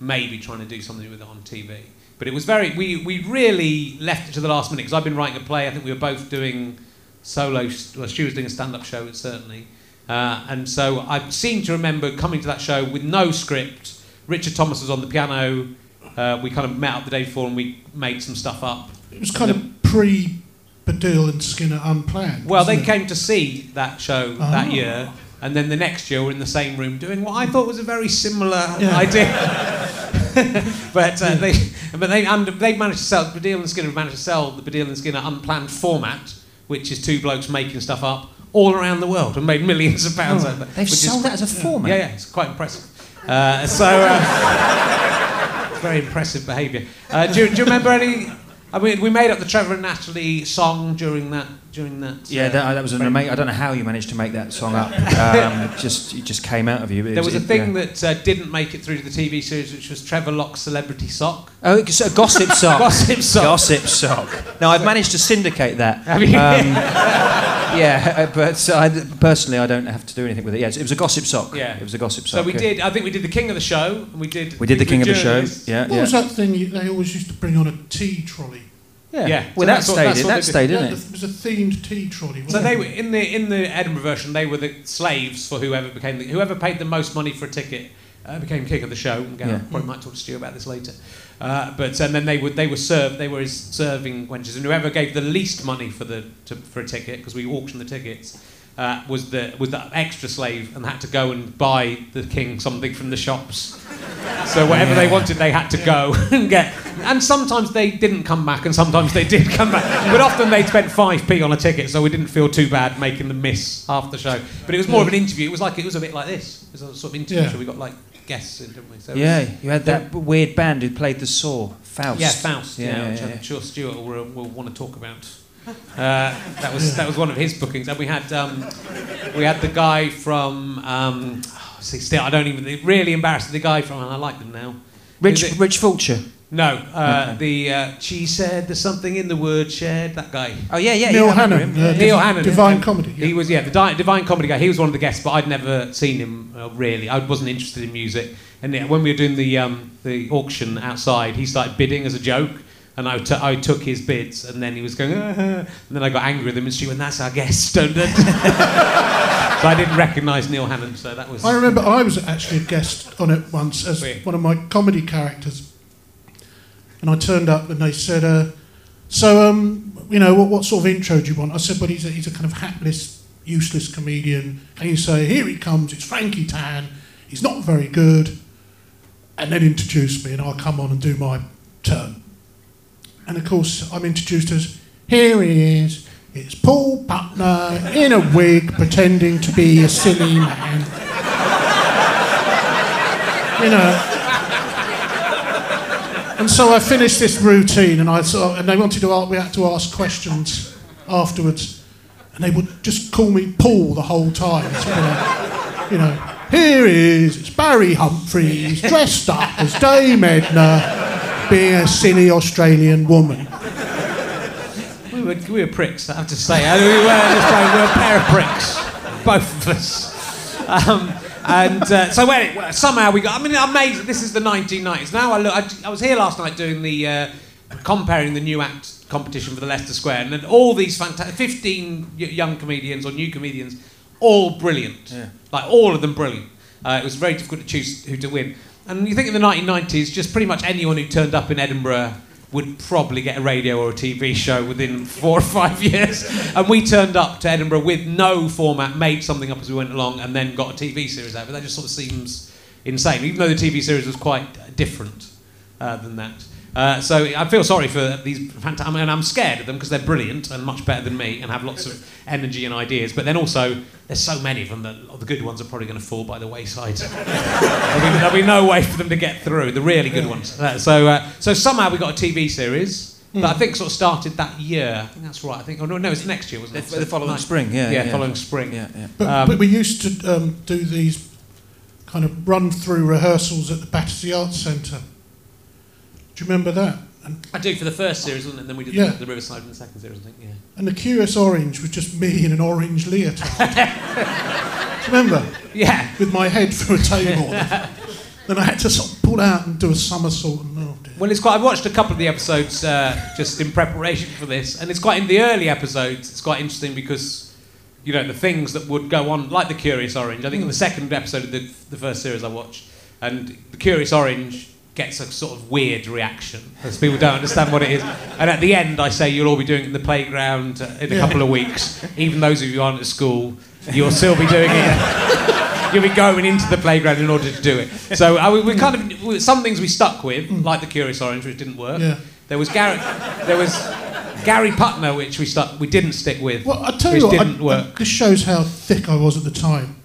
[SPEAKER 2] maybe trying to do something with it on TV. But it was very, we, we really left it to the last minute because I've been writing a play. I think we were both doing solo, well, Stu was doing a stand up show, certainly. Uh, and so I seem to remember coming to that show with no script. Richard Thomas was on the piano. Uh, we kind of met up the day before and we made some stuff up.
[SPEAKER 3] It was kind of pre Baddiel and Skinner unplanned.
[SPEAKER 2] Well, they
[SPEAKER 3] it?
[SPEAKER 2] came to see that show that
[SPEAKER 3] Oh.
[SPEAKER 2] year, and then the next year we're in the same room doing what I thought was a very similar
[SPEAKER 3] Yeah.
[SPEAKER 2] idea. [LAUGHS] but uh, they, but they, and they managed to sell. Baddiel and Skinner managed to sell the Baddiel and Skinner unplanned format, which is two blokes making stuff up all around the world and made millions of pounds.
[SPEAKER 3] Oh.
[SPEAKER 2] out of it,
[SPEAKER 4] They've sold that as a format.
[SPEAKER 2] yeah, yeah, it's quite impressive. Uh, so, uh, [LAUGHS] it's very impressive behaviour. Uh, do, you- do you remember any? I mean, we made up the Trevor and Nathalie song during that. During that.
[SPEAKER 4] Yeah,
[SPEAKER 2] uh,
[SPEAKER 4] that, that was an amazing. I don't know how you managed to make that song up. [LAUGHS] Um, just it just came out of you. It
[SPEAKER 2] There was a thing
[SPEAKER 4] yeah.
[SPEAKER 2] that uh, didn't make it through to the TV series, which was Trevor Lock's Celebrity Sock.
[SPEAKER 4] Oh, it's a gossip [LAUGHS] sock.
[SPEAKER 2] Gossip sock.
[SPEAKER 4] Gossip sock. Now I've managed to syndicate that. [LAUGHS]
[SPEAKER 2] Have you?
[SPEAKER 4] Um, yeah, uh, but I, personally I don't have to do anything with it. Yes, it was a gossip sock.
[SPEAKER 2] Yeah.
[SPEAKER 4] it was a gossip sock.
[SPEAKER 2] So we did. I think we did the King of the Show, and we did.
[SPEAKER 4] We did the King of the Show. Yeah,
[SPEAKER 3] What
[SPEAKER 4] yeah.
[SPEAKER 3] was that thing you, they always used to bring on a tea trolley?
[SPEAKER 4] Yeah.
[SPEAKER 2] Yeah,
[SPEAKER 4] Well,
[SPEAKER 2] so
[SPEAKER 4] that
[SPEAKER 2] that's what-
[SPEAKER 4] stayed
[SPEAKER 2] that's
[SPEAKER 4] in. That
[SPEAKER 2] they did.
[SPEAKER 4] stayed in
[SPEAKER 3] Yeah,
[SPEAKER 4] it.
[SPEAKER 3] It was a themed tea trolley.
[SPEAKER 2] So
[SPEAKER 3] wasn't
[SPEAKER 2] they
[SPEAKER 3] it?
[SPEAKER 2] were in the in the Edinburgh version. They were the slaves for whoever became the, whoever paid the most money for a ticket uh, became king of the show. And
[SPEAKER 4] Yeah.
[SPEAKER 2] probably might talk to Stu about this later. Uh, but and then they would they were served. They were his serving wenches, and whoever gave the least money for the to, for a ticket because we auctioned the tickets. Uh, was the was the extra slave and had to go and buy the king something from the shops. So whatever they wanted, they had to go [LAUGHS] and get. And sometimes they didn't come back, and sometimes they did come back. But often they spent five p on a ticket, so we didn't feel too bad making them miss half the show. But it was more of an interview. It was like it was a bit like this. It was a sort of interview.
[SPEAKER 3] Yeah.
[SPEAKER 2] So we got like guests in, didn't we? So
[SPEAKER 4] Yeah,
[SPEAKER 2] was-
[SPEAKER 4] you had that weird band who played the saw, Faust.
[SPEAKER 2] yeah, Faust. Yeah,
[SPEAKER 4] Yeah,
[SPEAKER 2] which
[SPEAKER 4] yeah,
[SPEAKER 2] I'm sure Stuart will, will want to talk about. Uh, that was that was one of his bookings, and we had um, we had the guy from. Um, oh, see, still, I don't even really embarrassed. The guy from, and I like them now.
[SPEAKER 4] Rich,
[SPEAKER 2] it-
[SPEAKER 4] Rich Fulcher.
[SPEAKER 2] No, uh,
[SPEAKER 4] Okay.
[SPEAKER 2] the uh, she said there's something in the word shared. That guy.
[SPEAKER 4] Oh yeah, yeah.
[SPEAKER 3] Neil
[SPEAKER 4] yeah, I remember
[SPEAKER 3] Hannon.
[SPEAKER 4] him.
[SPEAKER 3] uh,
[SPEAKER 2] Neil
[SPEAKER 3] Div-
[SPEAKER 2] Hannon.
[SPEAKER 3] Divine
[SPEAKER 2] yeah.
[SPEAKER 3] Comedy.
[SPEAKER 2] He was yeah, the Di- divine comedy guy. He was one of the guests, but I'd never seen him uh, really. I wasn't interested in music. And yeah, when we were doing the um, the auction outside, he started bidding as a joke, and I, t- I took his bids, and then he was going, "Ah, ah," and then I got angry with him, and she went, "That's our guest." Don't it?" [LAUGHS] so I didn't recognise Neil Hannon. So that was.
[SPEAKER 3] I remember I was actually a guest on it once as
[SPEAKER 2] Weird.
[SPEAKER 3] one of my comedy characters, and I turned up and they said, uh, "So, um, you know, what, what sort of intro do you want?" I said, "But he's a, he's a kind of hapless, useless comedian." And you say, "Here he comes! It's Frankie Tan. He's not very good," and then introduce me, and I'll come on and do my turn. And of course, I'm introduced as, "Here he is." It's Paul Putner in a wig pretending to be a silly man. you know. And so I finished this routine, and I of, and they wanted to ask, we had to ask questions afterwards, and they would just call me Paul the whole time. So, you, know, you know, here he is, it's Barry Humphries dressed up as Dame Edna, being a silly Australian woman.
[SPEAKER 2] We were, we were pricks, I have to say. I mean, we, were just, like, we were a pair of pricks, both of us. Um, and uh, so anyway, somehow we got. I mean, amazing. This is the 1990s. Now I look. I, I was here last night doing the uh, comparing the new act competition for the Leicester Square, and then all these fantastic 15 young comedians or new comedians, all brilliant.
[SPEAKER 4] Yeah.
[SPEAKER 2] Like all of them brilliant. Uh, it was very difficult to choose who to win. And you think in the 1990s, just pretty much anyone who turned up in Edinburgh would probably get a radio or a TV show within four or five [LAUGHS] years. And we turned up to Edinburgh with no format, made something up as we went along, and then got a TV series out. But that just sort of seems insane, even though the TV series was quite different uh, than that. Uh, so I feel sorry for these fantastic, and I'm scared of them because they're brilliant and much better than me and have lots of energy and ideas. But then also, there's so many of them that the good ones are probably going to fall by the wayside. [LAUGHS] there'll, be, there'll be no way for them to get through the really good ones. Uh, so, uh, so somehow we got a TV series that I think sort of started that year. I think that's right. I think. Oh no, no, it's next year, wasn't it?
[SPEAKER 4] The, the following
[SPEAKER 2] Nice.
[SPEAKER 4] spring, yeah.
[SPEAKER 2] Yeah,
[SPEAKER 4] yeah.
[SPEAKER 2] following spring.
[SPEAKER 4] Yeah, yeah.
[SPEAKER 3] But,
[SPEAKER 2] Um,
[SPEAKER 3] but we used to um, do these kind of run through rehearsals at the Battersea Arts Centre. Do you remember that?
[SPEAKER 2] I do for the first series, wasn't it? Then we did
[SPEAKER 3] Yeah.
[SPEAKER 2] the, the Riverside in the second series, I think. Yeah.
[SPEAKER 3] And the Curious Orange was just me in an orange leotard. [LAUGHS] Do you remember?
[SPEAKER 2] Yeah.
[SPEAKER 3] With my head through a table. [LAUGHS] then I had to sort of pull out and do a somersault. And, oh.
[SPEAKER 2] Well, it's quite. I've watched a couple of the episodes uh, just in preparation for this, and it's quite in the early episodes. It's quite interesting because you know the things that would go on, like the Curious Orange. I think in the second episode of the, the first series I watched, and the Curious Orange gets a sort of weird reaction as people don't understand what it is. And at the end, I say you'll all be doing it in the playground uh, in a couple of weeks. Even those of you who aren't at school, you'll still be doing it. [LAUGHS] You'll be going into the playground in order to do it. So I, we kind of we- some things we stuck with, like the Curious Orange, which didn't work.
[SPEAKER 3] Yeah.
[SPEAKER 2] There was Gary. There was Gary Putner, which we stuck. We didn't stick with.
[SPEAKER 3] Well, I tell
[SPEAKER 2] which
[SPEAKER 3] you what,
[SPEAKER 2] didn't
[SPEAKER 3] I,
[SPEAKER 2] work.
[SPEAKER 3] I- this shows how thick I was at the time.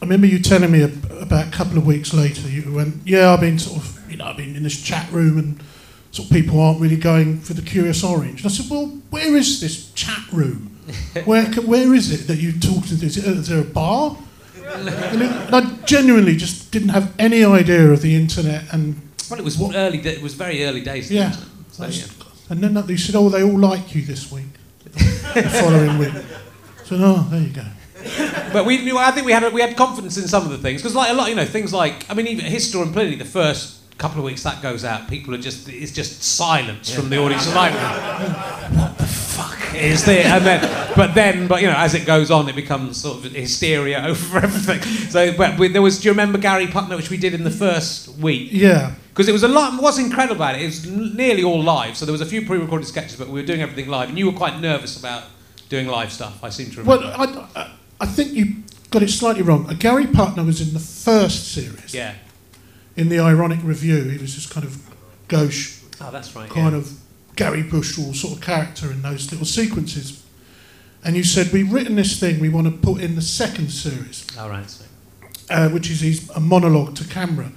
[SPEAKER 3] I remember you telling me about a couple of weeks later. You went, "Yeah, I've been sort of, you know, I've been in this chat room, and sort of people aren't really going for the Curious Orange." And I said, "Well, where is this chat room? [LAUGHS] Where, where is it that you talk to? Is, it, is there a bar?" And it, I genuinely just didn't have any idea of the internet, and
[SPEAKER 2] well, it was early. It was very early days.
[SPEAKER 3] yeah.
[SPEAKER 2] So, yeah.
[SPEAKER 3] And then they said, "Oh, they all like you this week." the following week. [LAUGHS] So, oh, there you go. [LAUGHS]
[SPEAKER 2] But we knew. I think we had we had confidence in some of the things because, like a lot, you know, things like I mean, even History and Plenty. The first couple of weeks that goes out, people are just it's just silence from the audience. Like, [LAUGHS] what the fuck is this? And then, but then, but you know, as it goes on, it becomes sort of hysteria [LAUGHS] over everything. So, but we, there was. Do you remember Gary Putner, which we did in the first week?
[SPEAKER 3] Yeah.
[SPEAKER 2] Because it was a lot. What's incredible about it, it was nearly all live. So there was a few pre-recorded sketches, but we were doing everything live, and you were quite nervous about doing live stuff. I seem to remember.
[SPEAKER 3] Well, I, I, I think you got it slightly wrong. Gary Putner was in the first series.
[SPEAKER 2] yeah.
[SPEAKER 3] In the ironic review, he was this kind of gauche,
[SPEAKER 2] Oh, that's right.
[SPEAKER 3] kind
[SPEAKER 2] yeah.
[SPEAKER 3] of Gary Bushell sort of character in those little sequences. And you said, We've written this thing we want to put in the second series,
[SPEAKER 2] All right. So.
[SPEAKER 3] uh, which is his, a monologue to camera.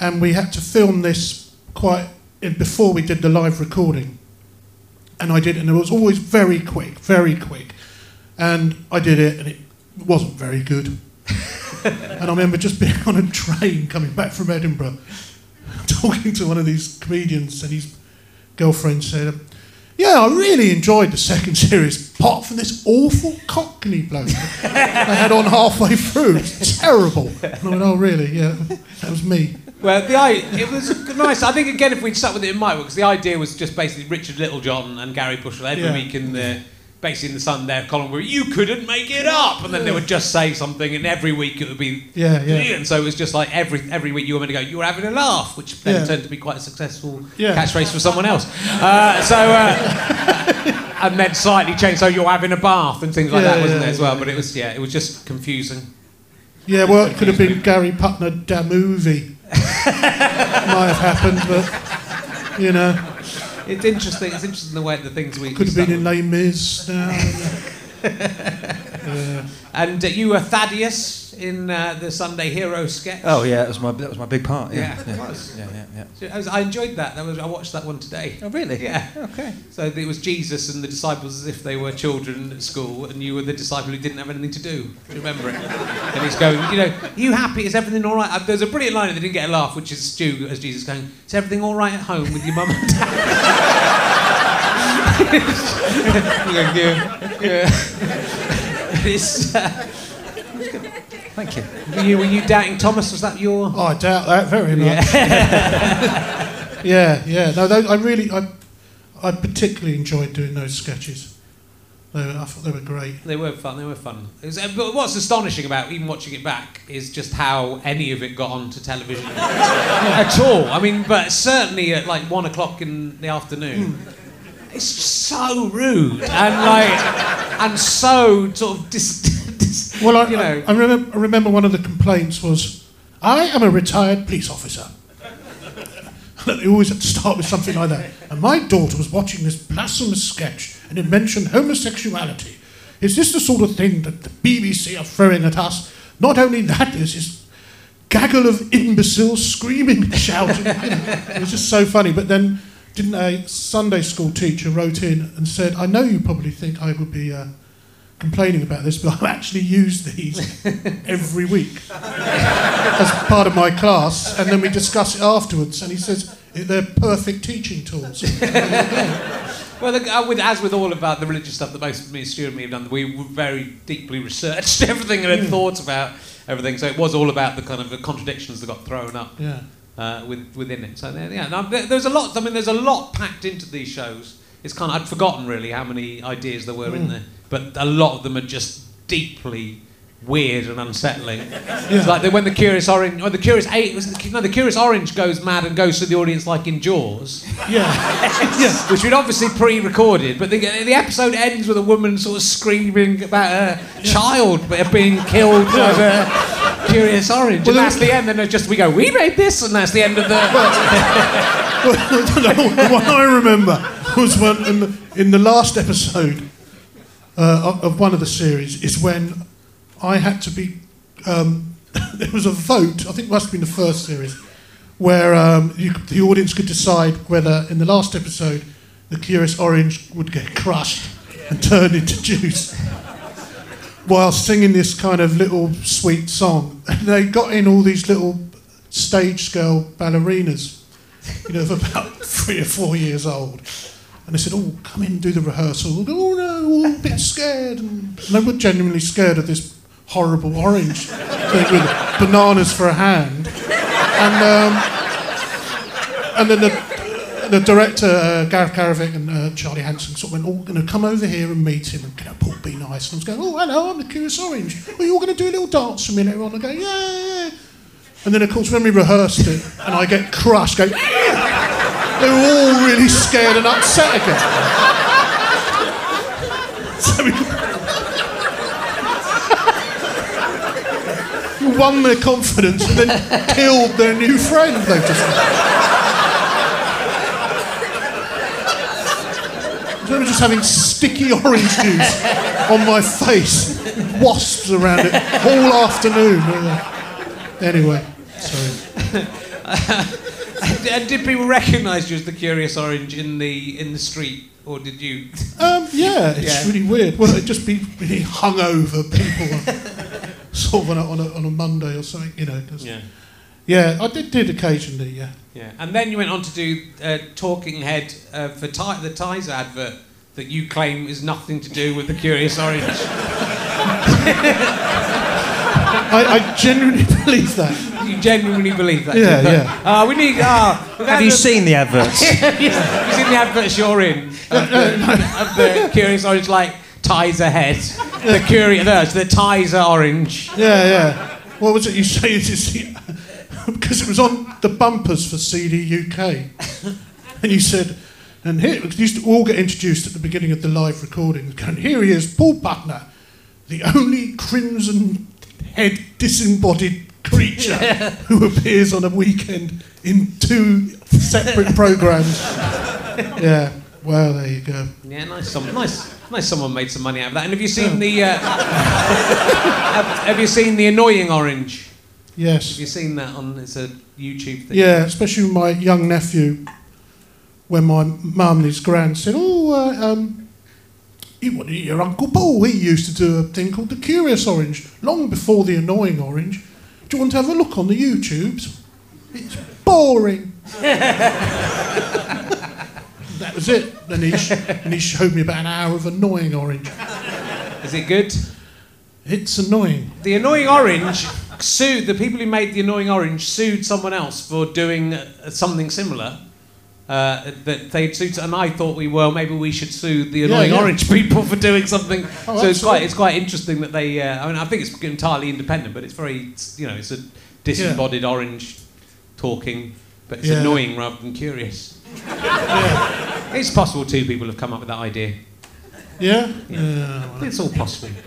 [SPEAKER 3] And we had to film this quite in, before we did the live recording. And I did and it was always very quick, very quick. And I did it, and it wasn't very good. and I remember just being on a train coming back from Edinburgh, talking to one of these comedians, and his girlfriend said, "Yeah, I really enjoyed the second series, apart from this awful Cockney bloke they had on halfway through. It's terrible." And I went, "Oh, really? Yeah, that was me."
[SPEAKER 2] Well, the i- it was nice. I think again, if we'd stuck with it, it might work. Because the idea was just basically Richard Littlejohn and Gary Bushell every
[SPEAKER 3] Yeah.
[SPEAKER 2] week in the basically in the Sun their column where you couldn't make it up, and then they would just say something, and every week it would be
[SPEAKER 3] Yeah, yeah.
[SPEAKER 2] And so it was just like every every week you were meant to go, you were having a laugh, which then
[SPEAKER 3] Yeah.
[SPEAKER 2] turned to be quite a successful
[SPEAKER 3] Yeah.
[SPEAKER 2] catchphrase for someone else. Uh, so. Uh, [LAUGHS] And then slightly changed, so you're having a bath and things like
[SPEAKER 3] Yeah,
[SPEAKER 2] that, wasn't
[SPEAKER 3] yeah,
[SPEAKER 2] there as well? But it was, yeah, it was just confusing.
[SPEAKER 3] Yeah, well, it could have been Gary Putner da movie. [LAUGHS] Might have happened, but you know,
[SPEAKER 2] It's interesting. It's interesting the way the things we
[SPEAKER 3] could have been in Les Mis now. [LAUGHS]
[SPEAKER 2] And uh, you were Thaddeus in uh, the Sunday Hero sketch.
[SPEAKER 4] Oh yeah, that was my that was my big part. Yeah,
[SPEAKER 2] Yeah, it was.
[SPEAKER 4] Yeah, yeah, yeah.
[SPEAKER 2] So I, was, I enjoyed that. that was, I watched that one today.
[SPEAKER 4] Oh really?
[SPEAKER 2] Yeah.
[SPEAKER 4] Okay.
[SPEAKER 2] So it was Jesus and the disciples as if they were children at school, and you were the disciple who didn't have anything to do. Do you remember it? [LAUGHS] And he's going, you know, you happy? Is everything all right? Uh, There's a brilliant line that didn't get a laugh, which is Stu as Jesus going, is everything all right at home with your mum and dad? [LAUGHS] yeah. yeah. [LAUGHS] It's, uh,
[SPEAKER 4] Thank you.
[SPEAKER 2] were, you, were you doubting Thomas? Was that your?
[SPEAKER 3] Oh, I doubt that very much. [LAUGHS] Yeah, yeah. No, those, I really, I, I particularly enjoyed doing those sketches. They were, I thought they were great.
[SPEAKER 2] They were fun. They were fun. It was, but what's astonishing about even watching it back is just how any of it got onto television [LAUGHS] at all. I mean, but certainly at like one o'clock in the afternoon. Hmm. It's just so rude and like and so sort of dis, [LAUGHS]
[SPEAKER 3] Well, I,
[SPEAKER 2] you know.
[SPEAKER 3] I, I, remember, I remember one of the complaints was, "I am a retired police officer." [LAUGHS] they always had to start with something like that. And my daughter was watching this blasphemous sketch, and it mentioned homosexuality. Is this the sort of thing that the BBC are throwing at us? Not only that, there's this gaggle of imbeciles screaming and shouting. [LAUGHS] it was just so funny. But then, didn't a Sunday school teacher wrote in and said, "I know you probably think I would be." Uh, complaining about this, but I actually use these every week as part of my class, and then we discuss it afterwards. And he says, they're perfect teaching tools. [LAUGHS]
[SPEAKER 2] Well, uh, with, as with all about the religious stuff that most me and Stuart and me have done, we very deeply researched [LAUGHS] everything and had thoughts about everything. So it was all about the kind of the contradictions that got thrown up
[SPEAKER 3] yeah.
[SPEAKER 2] uh, with, within it. So there, yeah, now, there, there's a lot. I mean, there's a lot packed into these shows. It's kind of I'd forgotten really how many ideas there were in there, but a lot of them are just deeply weird and unsettling. [LAUGHS] It's like the, when the Curious Orange, or the Curious Eight, was the, no, the Curious Orange goes mad and goes to the audience like in Jaws, [LAUGHS] [LAUGHS]
[SPEAKER 3] Yeah.
[SPEAKER 2] which we'd obviously pre-recorded. But the, the episode ends with a woman sort of screaming about her child being killed by the Curious Orange,
[SPEAKER 3] Well,
[SPEAKER 2] and that's the end. And it's just we go, we made this, and that's the end of the.
[SPEAKER 3] no, what I remember was when in the, in the last episode uh, of, one of the series is when I had to be. Um, [LAUGHS] there was a vote. I think it must have been the first series where um, you, the audience could decide whether in the last episode the curious orange would get crushed and turned into juice while singing this kind of little sweet song. And they got in all these little stage scale ballerinas, you know, of about [LAUGHS] three or four years old. And they said, Oh, come in do the rehearsal. Oh no, all a bit scared. And they were genuinely scared of this horrible orange thing with bananas for a hand. And, um, and then the, the director, uh, Gareth Carrivick and uh, Charlie Hanson, sort of went, Oh, going to come over here and meet him. And know, Paul, be nice. And I was going, Oh, hello, I'm the Curious Orange. Are you all going to do a little dance for me later on? I go, Yeah, yeah, yeah. And then, of course, when we rehearsed it, and I get crushed, go, they were all really scared and upset again. So [LAUGHS] we won their confidence and then killed their new friend they've just I remember just having sticky orange juice on my face, wasps around it all afternoon. Anyway, sorry. [LAUGHS]
[SPEAKER 2] and did people recognise you as the Curious Orange in the in the street, or did you?
[SPEAKER 3] Um, yeah, it's
[SPEAKER 2] Yeah.
[SPEAKER 3] really weird. Well, it'd just be really hungover people, on, [LAUGHS] sort of on a, on, a, on a Monday or something, you know. 'cause-
[SPEAKER 2] Yeah.
[SPEAKER 3] yeah, I did, did occasionally, yeah.
[SPEAKER 2] Yeah, and then you went on to do uh, Talking Head uh, for Ti- the Tizer advert that you claim is nothing to do with the Curious Orange. [LAUGHS]
[SPEAKER 3] I, I genuinely [LAUGHS] believe that.
[SPEAKER 2] You genuinely believe that?
[SPEAKER 3] Yeah,
[SPEAKER 2] do you?
[SPEAKER 3] yeah.
[SPEAKER 2] Uh, we need. Uh,
[SPEAKER 4] Have you seen the adverts? [LAUGHS]
[SPEAKER 2] Have you seen the adverts you're in of the, of the Curious Orange, like Tizer Head, the Curious, the, the are Orange.
[SPEAKER 3] Yeah, yeah. What was it you say? It is [LAUGHS] because it was on the bumpers for CD UK, and you said, and here we used to all get introduced at the beginning of the live recording. And here he is, Paul Putner, the only crimson head disembodied creature [LAUGHS] who appears on a weekend in two separate [LAUGHS] programs. Yeah. Well, there you go.
[SPEAKER 2] Yeah, nice. Some, nice, nice. Someone made some money out of that. And have you seen the? Uh, [LAUGHS] have, have you seen the annoying orange?
[SPEAKER 3] Yes.
[SPEAKER 2] Have you seen that on? It's a YouTube thing.
[SPEAKER 3] Yeah, especially with my young nephew, when my mum and his grand said, "Oh, uh, um, you want your Uncle Paul? He used to do a thing called the Curious Orange, long before the Annoying Orange. Do you want to have a look on the YouTubes? It's boring." that was it. Then he sh- and he showed me about an hour of Annoying Orange.
[SPEAKER 2] Is it good?
[SPEAKER 3] It's annoying.
[SPEAKER 2] The annoying orange sued the people who made the annoying orange sued someone else for doing uh, something similar. Uh, that they'd sued, and I thought we were maybe we should sue the annoying
[SPEAKER 3] yeah.
[SPEAKER 2] orange people for doing something.
[SPEAKER 3] Oh,
[SPEAKER 2] so it's quite it's quite interesting that they. Uh, I mean, I think it's entirely independent, but it's very you know it's a disembodied orange talking, but it's
[SPEAKER 3] Yeah.
[SPEAKER 2] annoying rather than curious. It's possible two people have come up with that idea.
[SPEAKER 3] Yeah. Yeah. well,
[SPEAKER 2] It's all possible. [LAUGHS]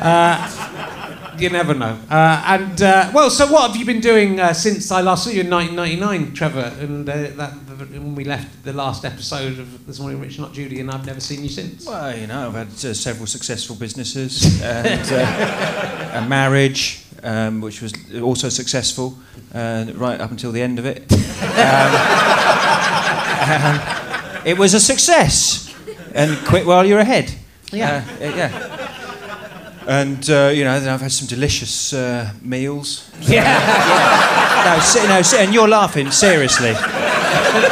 [SPEAKER 2] Uh, you never know. Uh, and uh, well, so what have you been doing uh, since I last saw you in 1999, Trevor? And uh, that when we left the last episode of This Morning, Rich Not Judy, and I've never seen you since.
[SPEAKER 4] Well, you know, I've had uh, several successful businesses [LAUGHS] and uh, a marriage, um, which was also successful uh, right up until the end of it. [LAUGHS] Um, [LAUGHS] um, it was a success, and quit while you're ahead.
[SPEAKER 2] Yeah.
[SPEAKER 4] Yeah. And uh, you know, then I've had some delicious uh, meals. [LAUGHS]
[SPEAKER 2] Yeah.
[SPEAKER 4] No, se- no, se- and you're laughing seriously.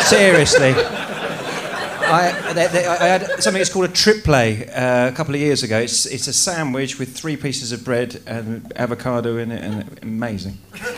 [SPEAKER 4] Seriously. I, they, they, I had something that's called a triple uh, a couple of years ago. It's, it's a sandwich with three pieces of bread and avocado in it, and amazing. [LAUGHS]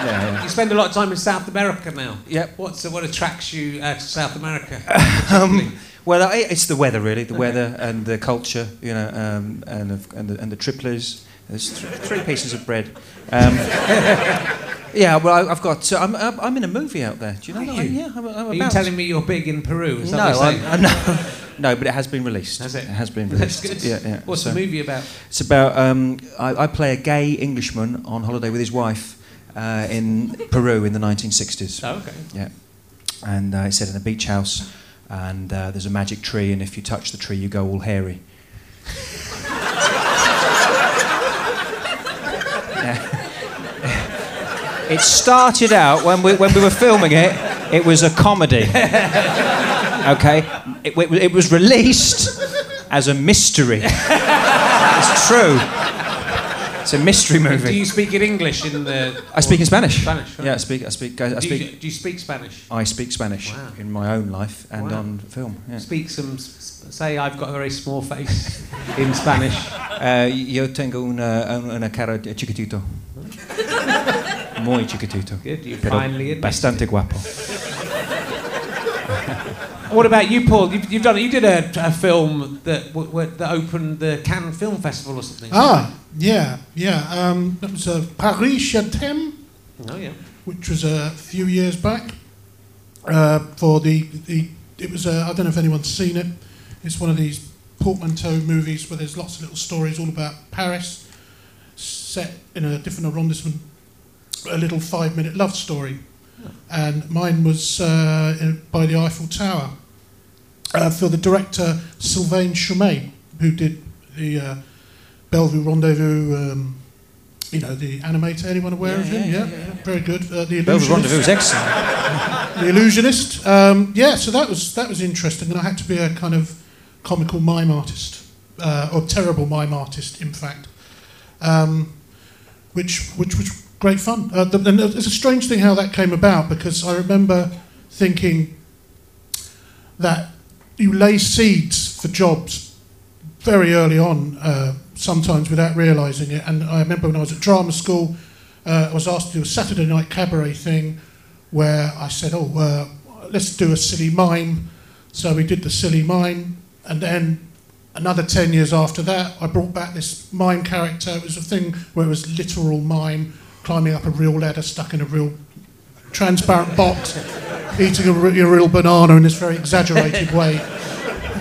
[SPEAKER 4] Yeah, yeah.
[SPEAKER 2] You spend a lot of time in South America now.
[SPEAKER 4] Yep.
[SPEAKER 2] What's what attracts you uh, to South America? [LAUGHS]
[SPEAKER 4] Um, well, it's the weather, really. The weather and the culture, you know, um, and, the, and, the, and the triplers. There's th- three pieces of bread. Um, [LAUGHS] yeah, well, I- I've got. Uh, I'm, I'm in a movie out there. Do you know
[SPEAKER 2] Are
[SPEAKER 4] that?
[SPEAKER 2] you?
[SPEAKER 4] Yeah, I'm, I'm
[SPEAKER 2] Are you telling me you're big in Peru? Is
[SPEAKER 4] No,
[SPEAKER 2] that
[SPEAKER 4] I'm, I'm no, [LAUGHS] no, but it has been released.
[SPEAKER 2] Has it?
[SPEAKER 4] has been [LAUGHS] released.
[SPEAKER 2] That's good.
[SPEAKER 4] Yeah, yeah.
[SPEAKER 2] What's
[SPEAKER 4] So-
[SPEAKER 2] the movie about?
[SPEAKER 4] It's about um, I, I play a gay Englishman on holiday with his wife uh, in Peru in the 1960s.
[SPEAKER 2] Oh, okay.
[SPEAKER 4] Yeah, and uh, it's set in a beach house, and uh, there's a magic tree, and if you touch the tree, you go all hairy. It started out when we, when we were filming it. It was a comedy. Okay, it, it, it was released as a mystery. It's true. It's a mystery movie.
[SPEAKER 2] Do you speak in English in the?
[SPEAKER 4] I speak in Spanish.
[SPEAKER 2] Spanish. right.
[SPEAKER 4] Yeah, I speak. I speak. I
[SPEAKER 2] Do
[SPEAKER 4] speak.
[SPEAKER 2] you, do you speak Spanish?
[SPEAKER 4] I speak Spanish
[SPEAKER 2] Wow.
[SPEAKER 4] in my own life and
[SPEAKER 2] Wow.
[SPEAKER 4] on film. Yeah.
[SPEAKER 2] Speak some. Say I've got a very small face [LAUGHS] in Spanish.
[SPEAKER 4] Uh, yo tengo una, una cara de chiquitito. Muy chiquitito.
[SPEAKER 2] Good, you finally
[SPEAKER 4] bastante guapo.
[SPEAKER 2] What about you, Paul? You've, you've done. You did a, a film that w- w- that opened the Cannes Film Festival or something.
[SPEAKER 3] Ah, yeah, yeah. Um, that was uh, Paris Je t'aime,
[SPEAKER 2] Oh yeah.
[SPEAKER 3] which was a few years back. Uh, for the, the it was uh, I don't know if anyone's seen it. It's one of these portmanteau movies where there's lots of little stories all about Paris, set in a different arrondissement. A little five-minute love story, and mine was uh, by the Eiffel Tower. Uh, for the director Sylvain Chomet, who did the uh, Belleville Rendezvous, um, you know, the animator. Anyone aware
[SPEAKER 4] Yeah,
[SPEAKER 3] of him?
[SPEAKER 4] yeah,
[SPEAKER 3] Yeah,
[SPEAKER 4] yeah, yeah.
[SPEAKER 3] very good. Uh, the
[SPEAKER 4] Velvet
[SPEAKER 3] Illusionist.
[SPEAKER 4] Rendezvous is excellent.
[SPEAKER 3] The Illusionist. Um, yeah, so that was that was interesting, and I had to be a kind of comical mime artist, uh, or terrible mime artist, in fact, um, which which was great fun. Uh, the, and it's a strange thing how that came about because I remember thinking that you lay seeds for jobs very early on, uh, sometimes without realising it. And I remember when I was at drama school, uh, I was asked to do a Saturday night cabaret thing where I said, "Oh, uh, let's do a silly mime." So we did the silly mime, and then another ten years after that, I brought back this mime character. It was a thing where it was literal mime climbing up a real ladder, stuck in a real transparent box, eating a, a real banana in this very exaggerated [LAUGHS] way,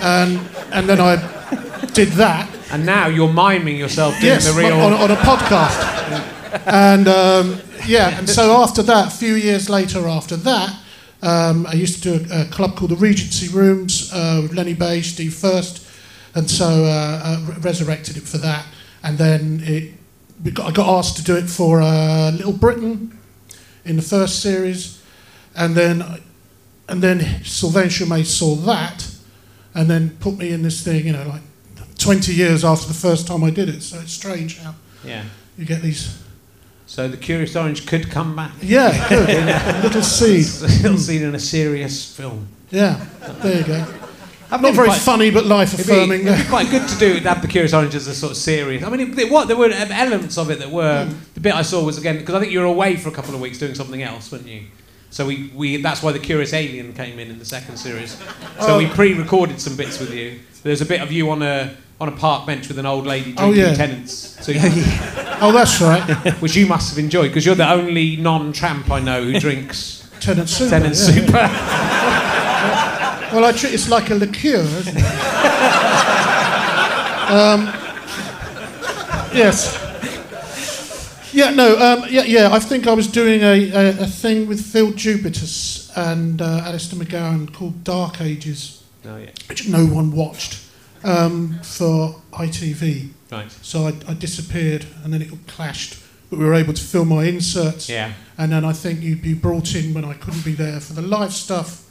[SPEAKER 3] and and then I did that.
[SPEAKER 2] And now you're miming yourself doing
[SPEAKER 3] Yes,
[SPEAKER 2] the real.
[SPEAKER 3] on, on a podcast. and um, yeah, and so after that, a few years later after that, um, I used to do a, a club called the Regency Rooms uh, with Lenny Beige, Steve Furst, and so uh, uh, re- resurrected it for that. And then it, we got, I got asked to do it for uh, Little Britain in the first series, and then and then Sylvain Chomet saw that, and then put me in this thing. You know, like 20 years after the first time I did it. So it's strange how
[SPEAKER 2] yeah.
[SPEAKER 3] you get these.
[SPEAKER 2] So the Curious Orange could come back.
[SPEAKER 3] Yeah, a [LAUGHS] little seed. [LAUGHS]
[SPEAKER 2] Little scene in a serious film.
[SPEAKER 3] Yeah, there you go.
[SPEAKER 2] I've
[SPEAKER 3] Not very
[SPEAKER 2] quite,
[SPEAKER 3] funny, but life
[SPEAKER 2] It'd
[SPEAKER 3] affirming.
[SPEAKER 2] it'd be [LAUGHS] quite good to do to have the Curious Orange as a sort of series. I mean, it, it- what there were um, elements of it that were hmm. the bit I saw was again because I think you were away for a couple of weeks doing something else, weren't you? So we, we that's why the Curious Alien came in in the second series. [LAUGHS] So we oh. pre-recorded some bits with you. There's a bit of you on a on a park bench with an old lady
[SPEAKER 3] Oh,
[SPEAKER 2] drinking
[SPEAKER 3] yeah.
[SPEAKER 2] Tennent's. So [LAUGHS] you,
[SPEAKER 3] oh, that's right.
[SPEAKER 2] which you must have enjoyed because you're the only non-tramp I know who drinks
[SPEAKER 3] Tennent Super.
[SPEAKER 2] Tennent
[SPEAKER 3] yeah,
[SPEAKER 2] Super.
[SPEAKER 3] yeah. Well, I treat it's like a liqueur, isn't it? [LAUGHS] um, yes. Yeah, no, um, yeah, yeah. I think I was doing a, a, a thing with Phil Jupitus and uh, Alistair McGowan called Dark Ages,
[SPEAKER 2] Oh yeah,
[SPEAKER 3] which no one watched um, for ITV.
[SPEAKER 2] right.
[SPEAKER 3] So I, I disappeared and then it clashed. But we were able to film my inserts.
[SPEAKER 2] Yeah.
[SPEAKER 3] And then I think you'd be brought in when I couldn't be there for the live stuff,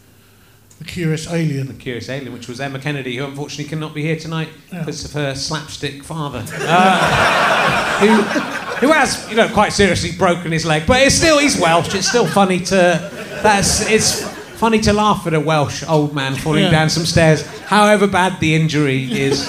[SPEAKER 3] The Curious Alien.
[SPEAKER 2] The Curious Alien, which was Emma Kennedy, who unfortunately cannot be here tonight
[SPEAKER 3] Yeah.
[SPEAKER 2] because of her slapstick father, uh, [LAUGHS] who, who has, you know, quite seriously broken his leg. But it's still, he's Welsh. It's still funny to. That's it's. funny to laugh at a Welsh old man falling
[SPEAKER 3] Yeah.
[SPEAKER 2] down some stairs, however bad the injury is.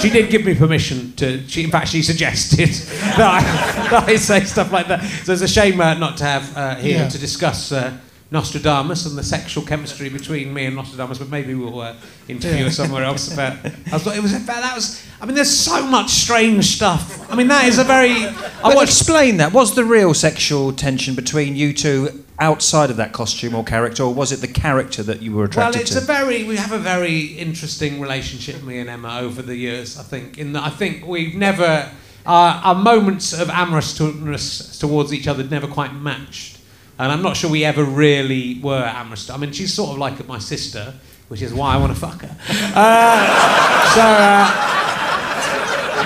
[SPEAKER 2] She did give me permission to. She, in fact, she suggested [LAUGHS] that I, that I say stuff like that. So it's a shame uh, not to have uh, here
[SPEAKER 3] Yeah.
[SPEAKER 2] to discuss uh, Nostradamus and the sexual chemistry between me and Nostradamus, but maybe we'll uh, interview her somewhere else about. I was, it was about that was. I mean, there's so much strange stuff. I mean, that is a very. I watched
[SPEAKER 4] explain that. Was the real sexual tension between you two outside of that costume or character, or was it the character that you were attracted to?
[SPEAKER 2] Well, it's
[SPEAKER 4] to?
[SPEAKER 2] a very we have a very interesting relationship, me and Emma, over the years. I think in that I think we've never our, our moments of amorousness towards each other never quite matched, and I'm not sure we ever really were amorous. I mean, she's sort of like my sister, which is why I want to fuck her. Uh, so. Uh,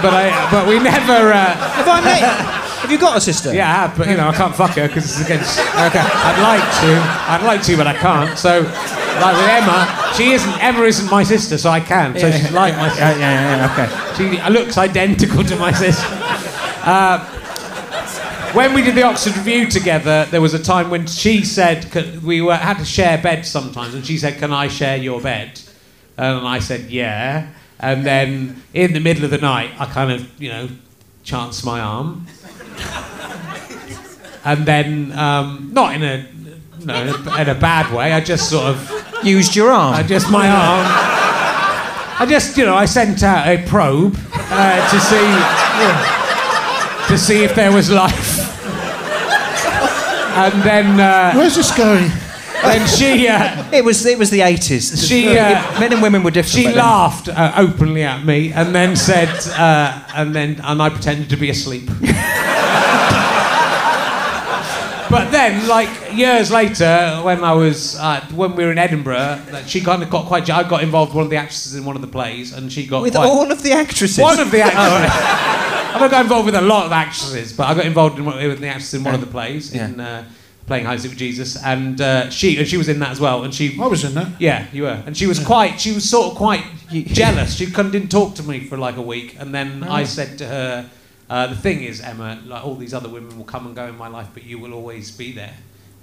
[SPEAKER 2] but I, but we never. Uh,
[SPEAKER 4] Have I met? Have you got a sister?
[SPEAKER 2] yeah, I have, but you know, I can't fuck her because it's against. Okay, I'd like to, I'd like to, but I can't. So, like with Emma, she isn't. Emma isn't my sister, so I can. So she's like my sister.
[SPEAKER 4] Yeah, yeah, yeah, okay.
[SPEAKER 2] She looks identical to my sister. Uh, when we did the Oxford Revue together, there was a time when she said we were, had to share beds sometimes, and she said, "Can I share your bed?" And I said, "Yeah." And then in the middle of the night, I kind of, you know, chanced my arm, and then um, not in a, no, in a, in a bad way. I just sort of
[SPEAKER 4] Used your arm.
[SPEAKER 2] I just my arm. I just, you know, I sent out a probe uh, to see to see if there was life. And then, uh,
[SPEAKER 3] Where's this going?
[SPEAKER 2] then she uh,
[SPEAKER 4] It was it was the eighties.
[SPEAKER 2] She, uh,
[SPEAKER 4] men and women were different.
[SPEAKER 2] she laughed uh, openly at me, and then said, uh, and then and I pretended to be asleep. But then, like years later, when I was uh, when we were in Edinburgh, she kind of got quite. I got involved with one of the actresses in one of the plays, and she got
[SPEAKER 4] with
[SPEAKER 2] quite,
[SPEAKER 4] all of the actresses.
[SPEAKER 2] One of the actresses. I got involved with a lot of actresses, but I got involved in, one- with the actress in one of the plays, in uh, playing High with Jesus, and uh, she and she was in that as well, and she.
[SPEAKER 3] I was in that.
[SPEAKER 2] Yeah, you were, and she was quite. She was sort of quite jealous. She kind of didn't talk to me for like a week, and then I said to her, uh, "The thing is, Emma, like all these other women will come and go in my life, but you will always be there."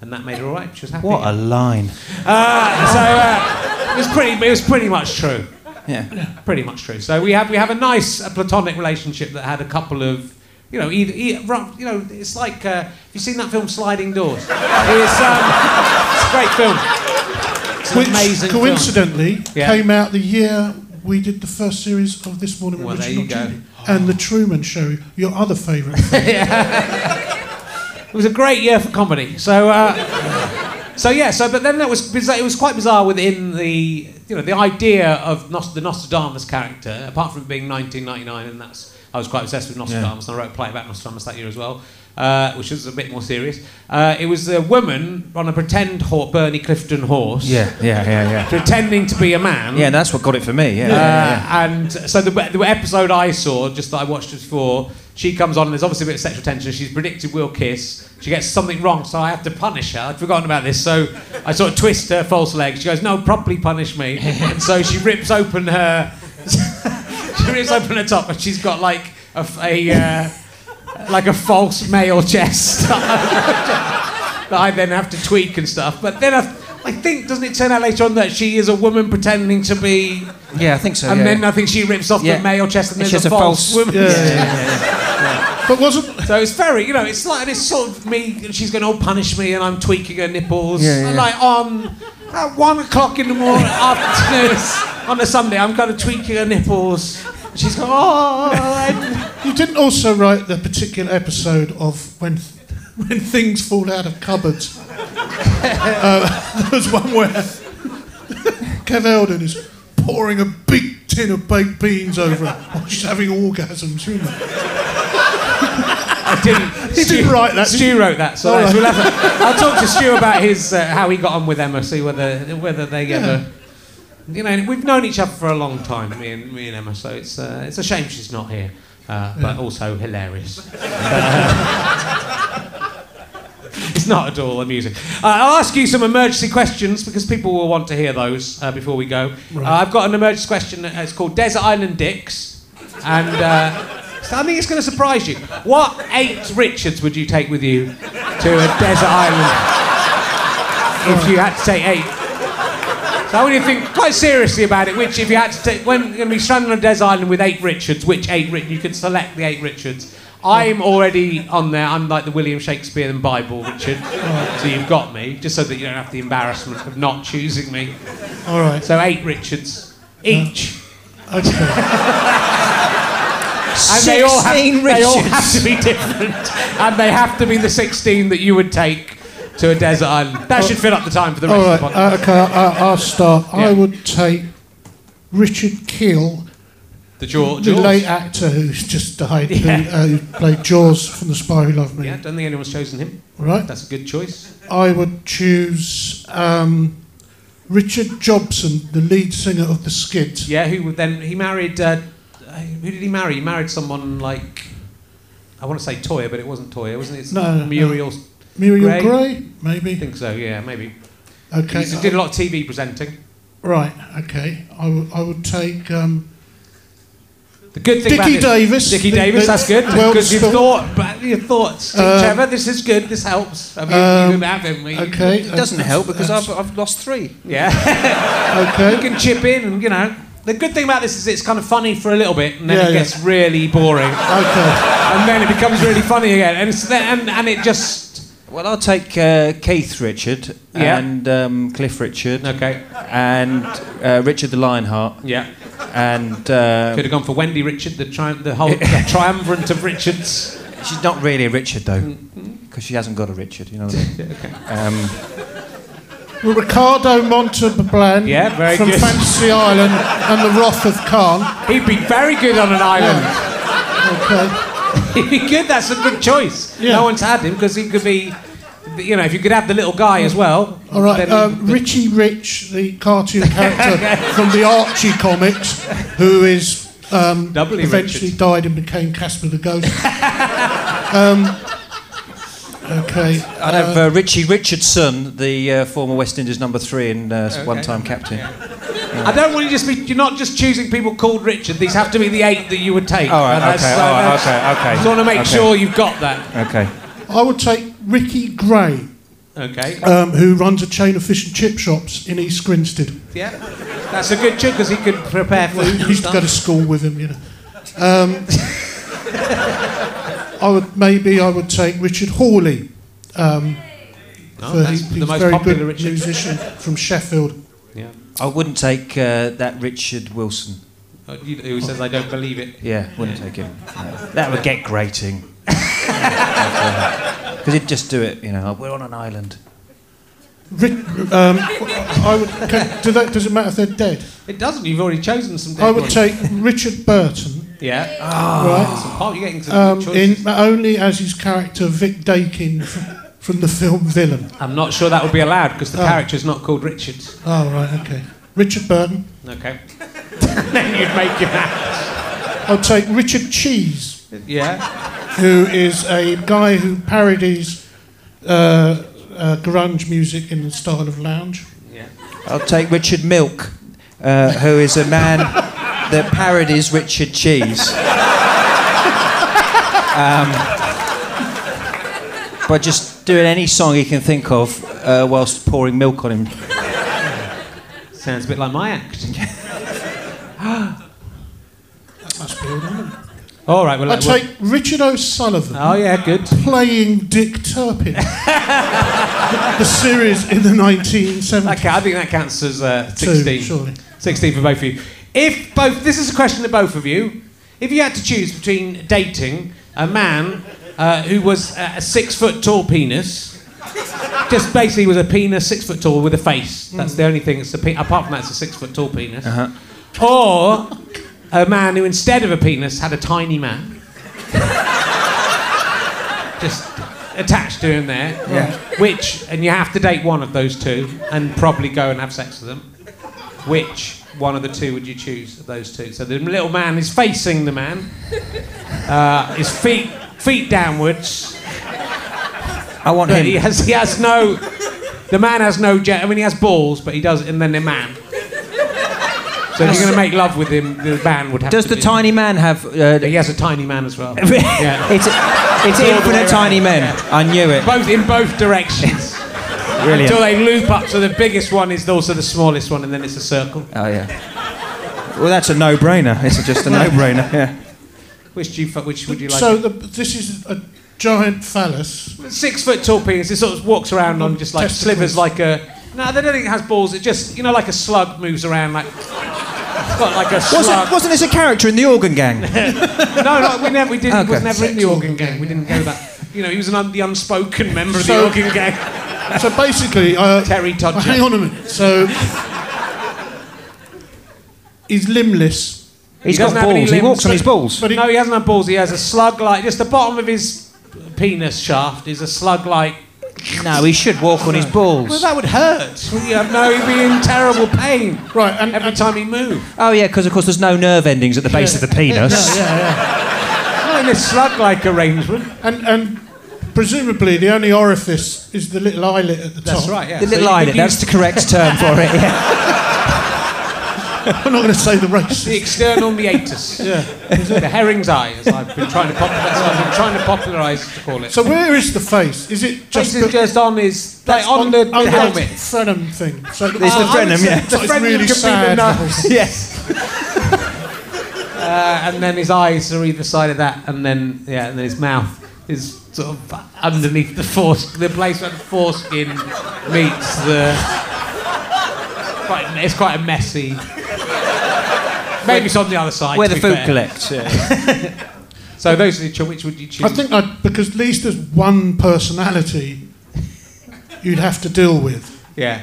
[SPEAKER 2] And that made her all right. She was happy.
[SPEAKER 4] What a line.
[SPEAKER 2] Uh, so uh, it was pretty. It was pretty much true
[SPEAKER 4] Yeah.
[SPEAKER 2] pretty much true. So we have we have a nice uh, platonic relationship that had a couple of you know either, either ru- you know it's like uh, have you seen that film Sliding Doors? It's, um, it's a great film. It's an
[SPEAKER 3] Which
[SPEAKER 2] amazing film.
[SPEAKER 3] coincidentally
[SPEAKER 2] Yeah.
[SPEAKER 3] came out the year we did the first series of This Morning
[SPEAKER 2] Well,
[SPEAKER 3] with
[SPEAKER 2] there
[SPEAKER 3] Richard
[SPEAKER 2] you go.
[SPEAKER 3] And The Truman Show, your other favourite. [LAUGHS] yeah.
[SPEAKER 2] It was a great year for comedy. So. Uh, So yeah, so but then that was bizarre, it was quite bizarre within the you know the idea of Nos- the Nostradamus character. Apart from being 1999, and that's I was quite obsessed with Nostradamus, and I wrote a play about Nostradamus that year as well, uh, which was a bit more serious. Uh, it was a woman on a pretend Bernie Clifton horse,
[SPEAKER 4] Yeah, yeah, yeah, yeah. [LAUGHS]
[SPEAKER 2] pretending to be a man.
[SPEAKER 4] Yeah, that's what got it for me. Yeah,
[SPEAKER 2] Uh,
[SPEAKER 4] yeah, yeah.
[SPEAKER 2] And so the, the episode I saw, just that I watched it before, she comes on and there's obviously a bit of sexual tension. She's predicted we'll kiss. She gets something wrong, so I have to punish her. I'd forgotten about this, so I sort of twist her false leg. She goes, "No, properly punish me." and [LAUGHS] so she rips open her, [LAUGHS] she rips open her top, and she's got like a, f- a, uh, like a false male chest [LAUGHS] that I then have to tweak and stuff. But then I, I think doesn't it turn out later on that she is a woman pretending to be
[SPEAKER 4] Yeah, I think so.
[SPEAKER 2] and
[SPEAKER 4] yeah.
[SPEAKER 2] then I think she rips off
[SPEAKER 4] Yeah.
[SPEAKER 2] the male chest and
[SPEAKER 4] And
[SPEAKER 2] there's
[SPEAKER 4] she
[SPEAKER 2] a,
[SPEAKER 4] has a
[SPEAKER 2] false,
[SPEAKER 4] false-
[SPEAKER 2] woman.
[SPEAKER 3] Yeah, yeah. But wasn't
[SPEAKER 2] So it's very, you know, it's like it's sort of me. and She's going to oh, punish me, and I'm tweaking her nipples.
[SPEAKER 4] Yeah, yeah.
[SPEAKER 2] Like on at one o'clock in the morning, [LAUGHS] afternoon, on a Sunday, I'm kind of tweaking her nipples. And she's going, oh,
[SPEAKER 3] you didn't also write the particular episode of when when things fall out of cupboards? [LAUGHS] uh, there was one where Kev Eldon is pouring a big tin of baked beans over her while she's having orgasms. You know?
[SPEAKER 2] I didn't. [LAUGHS]
[SPEAKER 3] He didn't write that,
[SPEAKER 2] Stu wrote that. So that's-
[SPEAKER 3] right.
[SPEAKER 2] we'll have to, I'll talk to Stu about his uh, how he got on with Emma. See whether whether they ever. You know, we've known each other for a long time, me and me and Emma. So it's uh, it's a shame she's not here, uh, but also hilarious. [LAUGHS] It's not at all amusing. Uh, I'll ask you some emergency questions because people will want to hear those uh, before we go. Uh, I've got an emergency question. uh, It's called Desert Island Dicks, and uh, I think it's going to surprise you. What eight Richards would you take with you to a desert island if you had to take eight? So I want you to think quite seriously about it, which if you had to take, when you're going to be stranded on a desert island with eight Richards, which eight Richards, you could select the eight Richards. I'm already on there. I'm like the William Shakespeare and Bible Richard. So you've got me, just so that you don't have the embarrassment of not choosing me.
[SPEAKER 3] All right.
[SPEAKER 2] So eight Richards each.
[SPEAKER 3] Uh, okay. [LAUGHS]
[SPEAKER 2] And they all, have, they all have to be different. and they have to be the 16 that you would take to a desert island. That should fill up the time for the rest
[SPEAKER 3] All right.
[SPEAKER 2] of the podcast.
[SPEAKER 3] Uh, okay. I, I'll start. I would take Richard Kiel,
[SPEAKER 2] the Jaw-
[SPEAKER 3] the
[SPEAKER 2] Jaws.
[SPEAKER 3] late actor who's just died,
[SPEAKER 2] Yeah.
[SPEAKER 3] who, uh, who played Jaws from The Spy Who Loved Me.
[SPEAKER 2] Yeah, don't think anyone's chosen him.
[SPEAKER 3] Right.
[SPEAKER 2] That's a good choice.
[SPEAKER 3] I would choose um, Richard Jobson, the lead singer of the Skids.
[SPEAKER 2] Yeah, who would then he married? Uh, uh, who did he marry? He married someone like I want to say Toyah, but it wasn't Toyah, wasn't it? It's
[SPEAKER 3] No, no.
[SPEAKER 2] Muriel.
[SPEAKER 3] Muriel
[SPEAKER 2] Gray?
[SPEAKER 3] maybe.
[SPEAKER 2] I think so. Yeah, maybe.
[SPEAKER 3] Okay.
[SPEAKER 2] He did a lot of TV presenting.
[SPEAKER 3] Right. Okay. I would. I would take um,
[SPEAKER 2] The good thing
[SPEAKER 3] Dickie
[SPEAKER 2] about this,
[SPEAKER 3] Davies.
[SPEAKER 2] Dickie
[SPEAKER 3] the-
[SPEAKER 2] Davies,
[SPEAKER 3] the
[SPEAKER 2] that's good.
[SPEAKER 3] world's
[SPEAKER 2] Because you've thought, but your thoughts,
[SPEAKER 3] Um,
[SPEAKER 2] Trevor. This is good. This helps. I mean,
[SPEAKER 3] Um,
[SPEAKER 2] you can have him. You-
[SPEAKER 3] Okay.
[SPEAKER 4] It doesn't
[SPEAKER 3] that's-
[SPEAKER 4] help because I've, I've lost three.
[SPEAKER 2] Yeah, [LAUGHS] okay. you
[SPEAKER 3] Okay.
[SPEAKER 2] can chip in, and you know. The good thing about this is it's kind of funny for a little bit, and then
[SPEAKER 3] Yeah,
[SPEAKER 2] it
[SPEAKER 3] yeah.
[SPEAKER 2] gets really boring, [LAUGHS]
[SPEAKER 3] Okay.
[SPEAKER 2] and then it becomes really funny again, and it's then, and, and it just
[SPEAKER 4] Well, I'll take uh, Keith Richard
[SPEAKER 2] Yeah.
[SPEAKER 4] and um, Cliff Richard
[SPEAKER 2] okay.
[SPEAKER 4] and uh, Richard the Lionheart
[SPEAKER 2] Yeah,
[SPEAKER 4] and uh,
[SPEAKER 2] could have gone for Wendy Richard, the tri- the whole the [LAUGHS] triumvirate of Richards.
[SPEAKER 4] she's not really a Richard though because she hasn't got a Richard. You know what I mean? [LAUGHS]
[SPEAKER 2] Okay.
[SPEAKER 4] Um,
[SPEAKER 3] Well, Ricardo Montalban
[SPEAKER 2] Yeah, very
[SPEAKER 3] from
[SPEAKER 2] good.
[SPEAKER 3] Fantasy Island and the Wrath of Khan.
[SPEAKER 2] He'd be very good on an island.
[SPEAKER 3] Okay. [LAUGHS]
[SPEAKER 2] He'd be good. That's a good choice.
[SPEAKER 3] Yeah.
[SPEAKER 2] No one's had him because he could be. You know, if you could have the little guy as well.
[SPEAKER 3] All right. Um, Richie Rich, the cartoon [LAUGHS] character from the Archie comics, who is um, eventually
[SPEAKER 2] Richard.
[SPEAKER 3] died and became Casper the Ghost. [LAUGHS] um, okay.
[SPEAKER 4] I'd have uh, Richie Richardson, the uh, former West Indies number three and uh,
[SPEAKER 2] Okay.
[SPEAKER 4] one-time captain.
[SPEAKER 2] I don't want you to just be. You're not just choosing people called Richard. These have to be the eight that you would take.
[SPEAKER 4] All right,
[SPEAKER 2] And that's-
[SPEAKER 4] okay, all right,
[SPEAKER 2] that's-
[SPEAKER 4] okay, okay.
[SPEAKER 2] Just want to make
[SPEAKER 4] okay.
[SPEAKER 2] sure you've got that.
[SPEAKER 4] Okay.
[SPEAKER 3] I would take Ricky Gray,
[SPEAKER 2] Okay.
[SPEAKER 3] um, who runs a chain of fish and chip shops in East Grinstead.
[SPEAKER 2] Yeah. That's a good choice because he could prepare food.
[SPEAKER 3] I
[SPEAKER 2] and
[SPEAKER 3] used to go to school with him, you know. Um, [LAUGHS] I would maybe I would take Richard Hawley. Um,
[SPEAKER 2] Oh,
[SPEAKER 3] for
[SPEAKER 2] that's
[SPEAKER 3] he-
[SPEAKER 2] the
[SPEAKER 3] he's
[SPEAKER 2] most
[SPEAKER 3] very
[SPEAKER 2] popular
[SPEAKER 3] good
[SPEAKER 2] Richard.
[SPEAKER 3] musician from Sheffield.
[SPEAKER 2] Yeah.
[SPEAKER 4] I wouldn't take uh, that Richard Wilson.
[SPEAKER 2] Oh, Who says I don't believe it?
[SPEAKER 4] Yeah, wouldn't take him. No. That would get grating. [LAUGHS] Because he'd just do it, you know. We're on an island.
[SPEAKER 3] Um, I would, can, do that, does it matter if they're dead?
[SPEAKER 2] It doesn't. You've already chosen some. dead
[SPEAKER 3] I would
[SPEAKER 2] ones.
[SPEAKER 3] take Richard Burton,
[SPEAKER 2] Yeah.
[SPEAKER 3] right,
[SPEAKER 2] Some You're getting some
[SPEAKER 3] um,
[SPEAKER 2] good
[SPEAKER 3] in only as his character Vic Dakin from, from the film Villain.
[SPEAKER 2] I'm not sure that would be allowed because the
[SPEAKER 3] Oh.
[SPEAKER 2] character's not called Richard.
[SPEAKER 3] Oh right, okay. Richard Burton.
[SPEAKER 2] Okay. [LAUGHS] then you'd make your match.
[SPEAKER 3] I'll take Richard Cheese.
[SPEAKER 2] Yeah.
[SPEAKER 3] who is a guy who parodies uh, uh, grunge music in the style of lounge.
[SPEAKER 2] Yeah.
[SPEAKER 4] I'll take Richard Milk, uh, who is a man that parodies Richard Cheese. Um, by just doing any song he can think of uh, whilst pouring milk on him.
[SPEAKER 2] Sounds a bit like my act. [LAUGHS]
[SPEAKER 3] That must be all right.
[SPEAKER 2] All right. Well,
[SPEAKER 3] I'll
[SPEAKER 2] uh, well-
[SPEAKER 3] take Richard O'Sullivan
[SPEAKER 2] Oh yeah, good.
[SPEAKER 3] playing Dick Turpin. [LAUGHS] the series in the 1970s.
[SPEAKER 2] That ca- I think that counts as uh,
[SPEAKER 3] Two,
[SPEAKER 2] 16.
[SPEAKER 3] surely.
[SPEAKER 2] 16 for both of you. If both, this is a question to both of you. If you had to choose between dating a man uh, who was uh, a six foot tall penis, just basically was a penis six foot tall with a face. That's the only thing. It's a pe- apart from that, it's a six foot tall penis.
[SPEAKER 4] Uh-huh.
[SPEAKER 2] Or a man who, instead of a penis, had a tiny man. [LAUGHS] just attached to him there.
[SPEAKER 4] Yeah.
[SPEAKER 2] Which, and you have to date one of those two and probably go and have sex with them. Which one of the two would you choose of those two? So the little man is facing the man, uh, his feet feet downwards.
[SPEAKER 4] I want
[SPEAKER 2] But he has he has no. The man has no. Je- I mean, he has balls, but he does. And then the man. So if you're going to make love with him, the man would have.
[SPEAKER 4] Does
[SPEAKER 2] to
[SPEAKER 4] the
[SPEAKER 2] be-
[SPEAKER 4] tiny man have? Uh,
[SPEAKER 2] He has a tiny man as well. [LAUGHS] Yeah.
[SPEAKER 4] it's it's
[SPEAKER 2] all the way
[SPEAKER 4] infinite tiny men. I knew it.
[SPEAKER 2] Both in both directions.
[SPEAKER 4] Brilliant.
[SPEAKER 2] Until they loop up. So the biggest one is also the smallest one, and then it's a circle.
[SPEAKER 4] Oh yeah. Well, that's a no-brainer. It's just a [LAUGHS] no-brainer. Yeah. [LAUGHS]
[SPEAKER 2] Which do you, which would you like?
[SPEAKER 3] So the, this is a giant phallus.
[SPEAKER 2] Six foot tall penis. It sort of walks around on just like
[SPEAKER 3] Testicles.
[SPEAKER 2] slivers, like a. No, they don't think it has balls. It just, you know, like a slug moves around. Like got like a slug.
[SPEAKER 4] Wasn't, wasn't this a character in the Organ Gang? [LAUGHS]
[SPEAKER 2] No, no, we never. We didn't. He was
[SPEAKER 4] Okay.
[SPEAKER 2] never in the organ gang. We didn't go that. You know, he was an un, the unspoken member of
[SPEAKER 3] So-
[SPEAKER 2] the organ gang.
[SPEAKER 3] So basically, uh,
[SPEAKER 2] Terry Todger.
[SPEAKER 3] hang on a minute. So he's limbless,
[SPEAKER 4] He's
[SPEAKER 2] doesn't
[SPEAKER 4] got
[SPEAKER 2] have any
[SPEAKER 4] balls. He walks on his balls.
[SPEAKER 3] but he,
[SPEAKER 2] No, he hasn't had balls. He has a slug-like. Just the bottom of his penis shaft is a slug-like.
[SPEAKER 4] No, he should walk on his balls.
[SPEAKER 2] Well, that would hurt. You have no, he'd be in terrible pain
[SPEAKER 3] right, and,
[SPEAKER 2] every
[SPEAKER 3] and
[SPEAKER 2] time he moved.
[SPEAKER 4] Oh yeah, because of course there's no nerve endings at the base of the penis.
[SPEAKER 2] Yeah, yeah, Not in this slug-like arrangement.
[SPEAKER 3] and and presumably the only orifice is the little eyelet at the top.
[SPEAKER 2] That's right. Yeah.
[SPEAKER 4] The
[SPEAKER 2] So
[SPEAKER 4] little
[SPEAKER 2] you could
[SPEAKER 4] eyelid, that's the correct term for it. Yeah. [LAUGHS]
[SPEAKER 3] I'm not going to say the race.
[SPEAKER 2] the external meatus. [LAUGHS]
[SPEAKER 3] Yeah.
[SPEAKER 2] the herring's eye, as I've been trying to pop- I've been trying to popularise to call it.
[SPEAKER 3] So where is the face? Is it
[SPEAKER 2] Just,
[SPEAKER 3] just
[SPEAKER 2] is just on his, like on, the, the
[SPEAKER 3] on
[SPEAKER 2] helmet.
[SPEAKER 3] that frenum thing? So
[SPEAKER 4] It's the
[SPEAKER 2] I would
[SPEAKER 4] frenum,
[SPEAKER 2] say
[SPEAKER 4] yeah.
[SPEAKER 2] The
[SPEAKER 3] It's
[SPEAKER 2] frenum
[SPEAKER 3] really
[SPEAKER 2] could be the
[SPEAKER 3] sad, the
[SPEAKER 2] nose. [LAUGHS] yes. uh, and then his eyes are either side of that, and then yeah, and then his mouth is sort of underneath the force, the place where the foreskin meets the. Quite, it's quite a messy. Maybe it's on the other side.
[SPEAKER 4] Where the food
[SPEAKER 2] fair.
[SPEAKER 4] collects. Yeah. [LAUGHS]
[SPEAKER 2] So those are the cho- which would you choose?
[SPEAKER 3] I think I, because at least there's one personality you'd have to deal with.
[SPEAKER 2] yeah,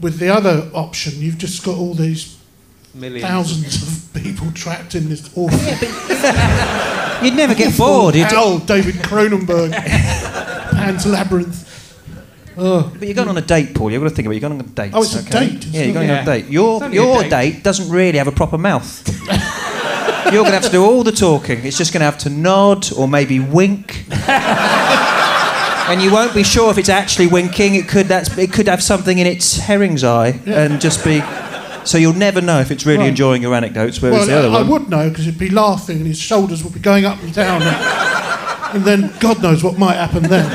[SPEAKER 3] With the other option, you've just got all these
[SPEAKER 2] millions.
[SPEAKER 3] thousands of people trapped in this awful. [LAUGHS]
[SPEAKER 4] You'd never get bored. You'd,
[SPEAKER 3] Hell, David Cronenberg, Pan's Labyrinth. Oh,
[SPEAKER 4] but you're going on a date, Paul. You've got to think about it. You're going on a date.
[SPEAKER 3] Oh, it's a date,
[SPEAKER 4] Yeah, you're going
[SPEAKER 2] it?
[SPEAKER 4] on a date. Your
[SPEAKER 2] It's only a
[SPEAKER 4] your
[SPEAKER 2] date.
[SPEAKER 4] date doesn't really have a proper mouth. [LAUGHS] you're going to have to do all the talking. It's just going to have to nod or maybe wink. and you won't be sure if it's actually winking. It could that's it could have something in its herring's eye and just be. So you'll never know if it's really
[SPEAKER 3] Right.
[SPEAKER 4] enjoying your anecdotes. Whereas
[SPEAKER 3] well,
[SPEAKER 4] the other
[SPEAKER 3] I, I would know because he'd be laughing and his shoulders would be going up and down, and, and then God knows what might happen then.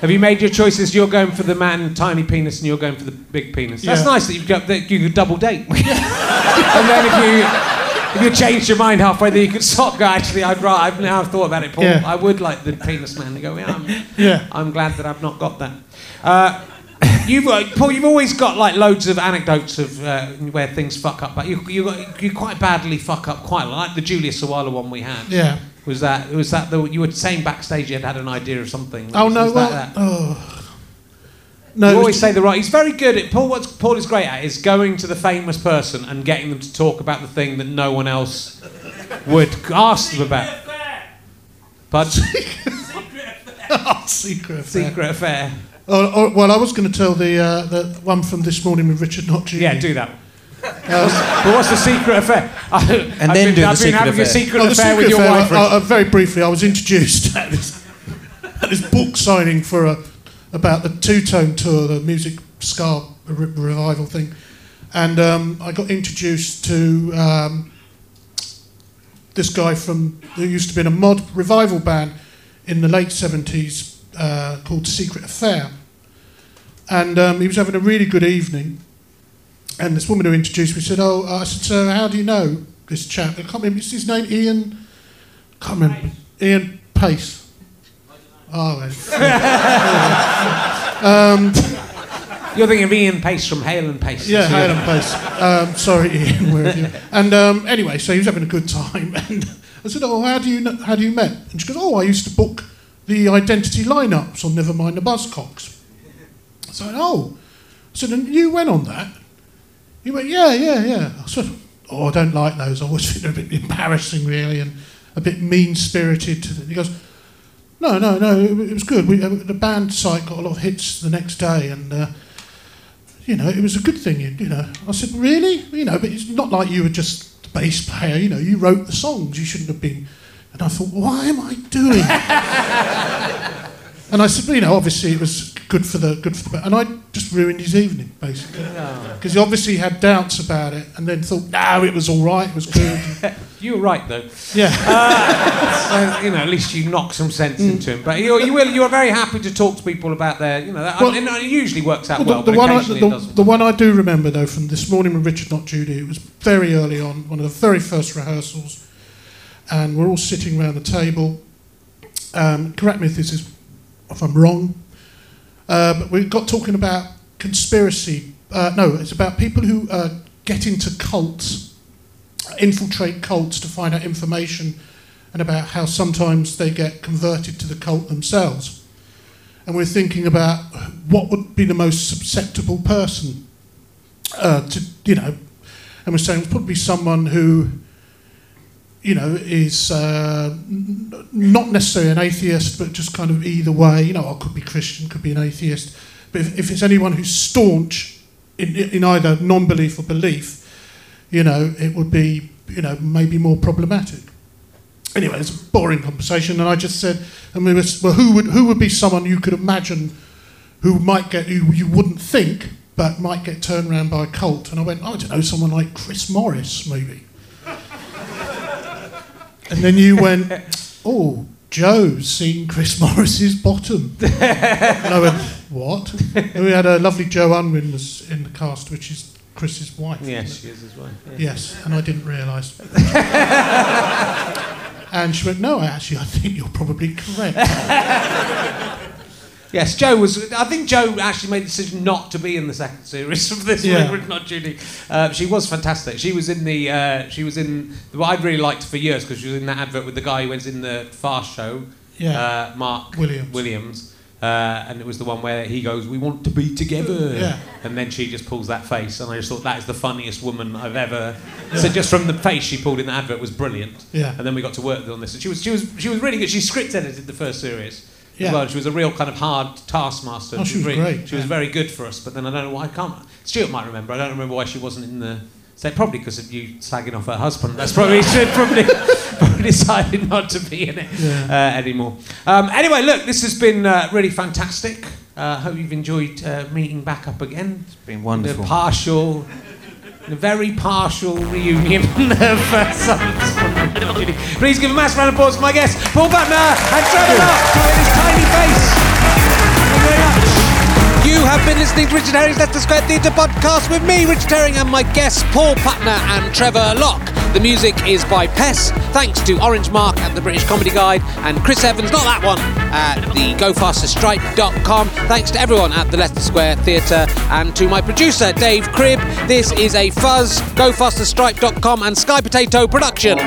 [SPEAKER 2] Have you made your choices? You're going for the man tiny penis, and you're going for the big penis. That's nice that you've got that you could double date. [LAUGHS] and then if you if you changed your mind halfway, then you could stop. Go. Actually, I'd ra- I've now thought about it, Paul.
[SPEAKER 3] Yeah.
[SPEAKER 2] I would like the penis man to go. Yeah, I'm,
[SPEAKER 3] Yeah.
[SPEAKER 2] I'm glad that I've not got that. Uh, You've, uh, Paul, you've always got like loads of anecdotes of uh, where things fuck up, but you, you, you quite badly fuck up quite a lot. Like the Julia Sawalha one we had.
[SPEAKER 3] Yeah.
[SPEAKER 2] Was that was that the you were saying backstage you had had an idea of something?
[SPEAKER 3] Oh
[SPEAKER 2] Was-
[SPEAKER 3] no,
[SPEAKER 2] was
[SPEAKER 3] well,
[SPEAKER 2] that that?
[SPEAKER 3] oh. No.
[SPEAKER 2] you always
[SPEAKER 3] ju-
[SPEAKER 2] say the right. He's very good at Paul. What Paul is great at is going to the famous person and getting them to talk about the thing that no one else would ask them about. But
[SPEAKER 3] oh, [LAUGHS] [LAUGHS] secret. affair.
[SPEAKER 2] secret affair.
[SPEAKER 3] Oh, oh, well, I was going to tell the uh, the one from this morning with Richard Not Judy
[SPEAKER 2] Yeah, do that. [LAUGHS] but what's the secret affair? I,
[SPEAKER 4] And
[SPEAKER 2] I've
[SPEAKER 4] then
[SPEAKER 2] been,
[SPEAKER 4] do the
[SPEAKER 2] I've been
[SPEAKER 4] secret
[SPEAKER 2] having a
[SPEAKER 4] affair.
[SPEAKER 2] secret
[SPEAKER 3] Oh, the
[SPEAKER 2] affair
[SPEAKER 3] secret
[SPEAKER 2] with your
[SPEAKER 3] affair,
[SPEAKER 2] wife.
[SPEAKER 3] uh,
[SPEAKER 2] Richard.
[SPEAKER 3] uh, very briefly, I was introduced at this, at this book signing for a, about the Two Tone Tour, the music ska re- revival thing, and um, I got introduced to um, this guy from who used to be in a mod revival band in the late seventies uh, called Secret Affair, and um, he was having a really good evening. And this woman who introduced me said, "Oh, I said, sir, how do you know this chap? I can't remember. His name Ian? can't remember. Ian Pace. Oh, [LAUGHS] well. um,
[SPEAKER 2] You're thinking of Ian Pace from Hale and Pace.
[SPEAKER 3] yeah,
[SPEAKER 2] So
[SPEAKER 3] Hale and Pace. Um, sorry, Ian. Where are you? And um, anyway, so he was having a good time, [LAUGHS] and I said, "Oh, how do you know, how do you met?" And she goes, "Oh, I used to book the identity lineups on Nevermind the Buzzcocks." I said, "Oh," I said, "And you went on that?" He went, "Yeah, yeah, yeah." I said, "Oh, I don't like those. I always [LAUGHS] think they're a bit embarrassing, really, and a bit mean-spirited." He goes, "No, no, no. It, it was good. We, uh, the band site got a lot of hits the next day, and." Uh, you know, it was a good thing, you, you know. I said, really? You know, but it's not like you were just the bass player, you know, you wrote the songs, you shouldn't have been. And I thought, why am I doing [LAUGHS] And I said, you know, obviously it was good for the good for the, and I just ruined his evening basically because he obviously had doubts about it, and then thought, no, it was all right, it was good. [LAUGHS]
[SPEAKER 2] You were right though.
[SPEAKER 3] yeah,
[SPEAKER 2] So, you know, at least you knock some sense into him. But you, you will. You are very happy to talk to people about their. You know, that,
[SPEAKER 3] Well,
[SPEAKER 2] and it usually works out
[SPEAKER 3] Well,
[SPEAKER 2] well.
[SPEAKER 3] the, the
[SPEAKER 2] but
[SPEAKER 3] one I,
[SPEAKER 2] occasionally
[SPEAKER 3] the, the one I do remember though from this morning with Richard Not Judy, it was very early on, one of the very first rehearsals, and we're all sitting around the table. Um, correct me if this is if I'm wrong, uh, but we got talking about conspiracy. Uh, no, it's about people who uh, get into cults, infiltrate cults to find out information, and about how sometimes they get converted to the cult themselves and we're thinking about what would be the most susceptible person uh, to, you know, and we're saying probably someone who, you know, is uh, n- not necessarily an atheist, but just kind of either way, you know, I could be Christian, could be an atheist. But if, if it's anyone who's staunch in, in either non-belief or belief, you know, it would be, you know, maybe more problematic anyway, it's a boring conversation, and I just said, and we were, well, who would who would be someone you could imagine who might get who you wouldn't think, but might get turned around by a cult? And I went, I don't know, someone like Chris Morris, maybe. [LAUGHS] and then you went, oh, Jo's seen Chris Morris's bottom. [LAUGHS] and I went, what? And we had a lovely Jo Unwin was in the cast, which is Chris's wife.
[SPEAKER 2] yes, she is as well. yeah.
[SPEAKER 3] Yes, and I didn't realise. [LAUGHS] and she went, No, actually, I think you're probably correct. [LAUGHS]
[SPEAKER 2] Yes, Jo was. I think Jo actually made the decision not to be in the second series of this
[SPEAKER 3] Yeah.
[SPEAKER 2] one, [LAUGHS] not Judy. Uh, she was fantastic. She was in the. Uh, she was in what I'd really liked for years because she was in that advert with the guy who was in the Fast Show,
[SPEAKER 3] Yeah.
[SPEAKER 2] uh, Mark
[SPEAKER 3] Williams.
[SPEAKER 2] Williams. Uh, and it was the one where he goes, "We want to be together,"
[SPEAKER 3] Yeah.
[SPEAKER 2] and then she just pulls that face, and I just thought that is the funniest woman I've ever. So just from the face she pulled in the advert was brilliant.
[SPEAKER 3] Yeah.
[SPEAKER 2] And then we got to work on this, and she was she was she was really good. She script edited the first series.
[SPEAKER 3] Yeah.
[SPEAKER 2] As well. She was a real kind of hard taskmaster.
[SPEAKER 3] Oh, she was
[SPEAKER 2] really-
[SPEAKER 3] great,
[SPEAKER 2] She was
[SPEAKER 3] yeah.
[SPEAKER 2] very good for us, but then I don't know why I can't. Stewart might remember. I don't remember why she wasn't in the. So probably because of you slagging off her husband. That's probably, [LAUGHS] probably [LAUGHS] decided not to be in it uh, anymore. Um, anyway, look, this has been uh, really fantastic. Uh, hope you've enjoyed uh, meeting back up again. It's
[SPEAKER 4] been wonderful.
[SPEAKER 2] A partial, a very partial reunion [LAUGHS] of uh. Please give a massive round of applause to my guests, Paul Putner and Trevor with his tiny face. You have been listening to Richard Herring's Leicester Square Theatre podcast with me, Richard Herring, and my guests, Paul Putner and Trevor Lock. The music is by Pess. Thanks to Orange Mark at the British Comedy Guide and Chris Evans, not that one, at the GoFasterStripe.com. Thanks to everyone at the Leicester Square Theatre and to my producer, Dave Cribb. This is a Fuzz, GoFasterStripe.com and Sky Potato production.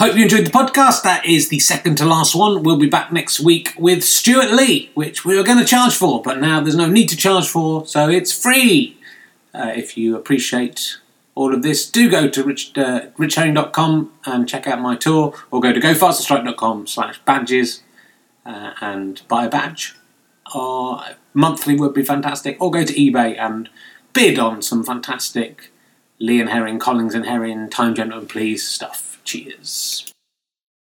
[SPEAKER 1] Hope you enjoyed the podcast. That is the second to last one. We'll be back next week with Stewart Lee, which we were going to charge for, but now there's no need to charge for, so it's free. Uh, if you appreciate all of this, do go to rich, uh, richherring.com and check out my tour, or go to gofasterstripe.com slash badges uh, and buy a badge. Or monthly would be fantastic, or go to eBay and bid on some fantastic Lee and Herring, Collins and Herring, Time Gentlemen Please stuff. Cheers.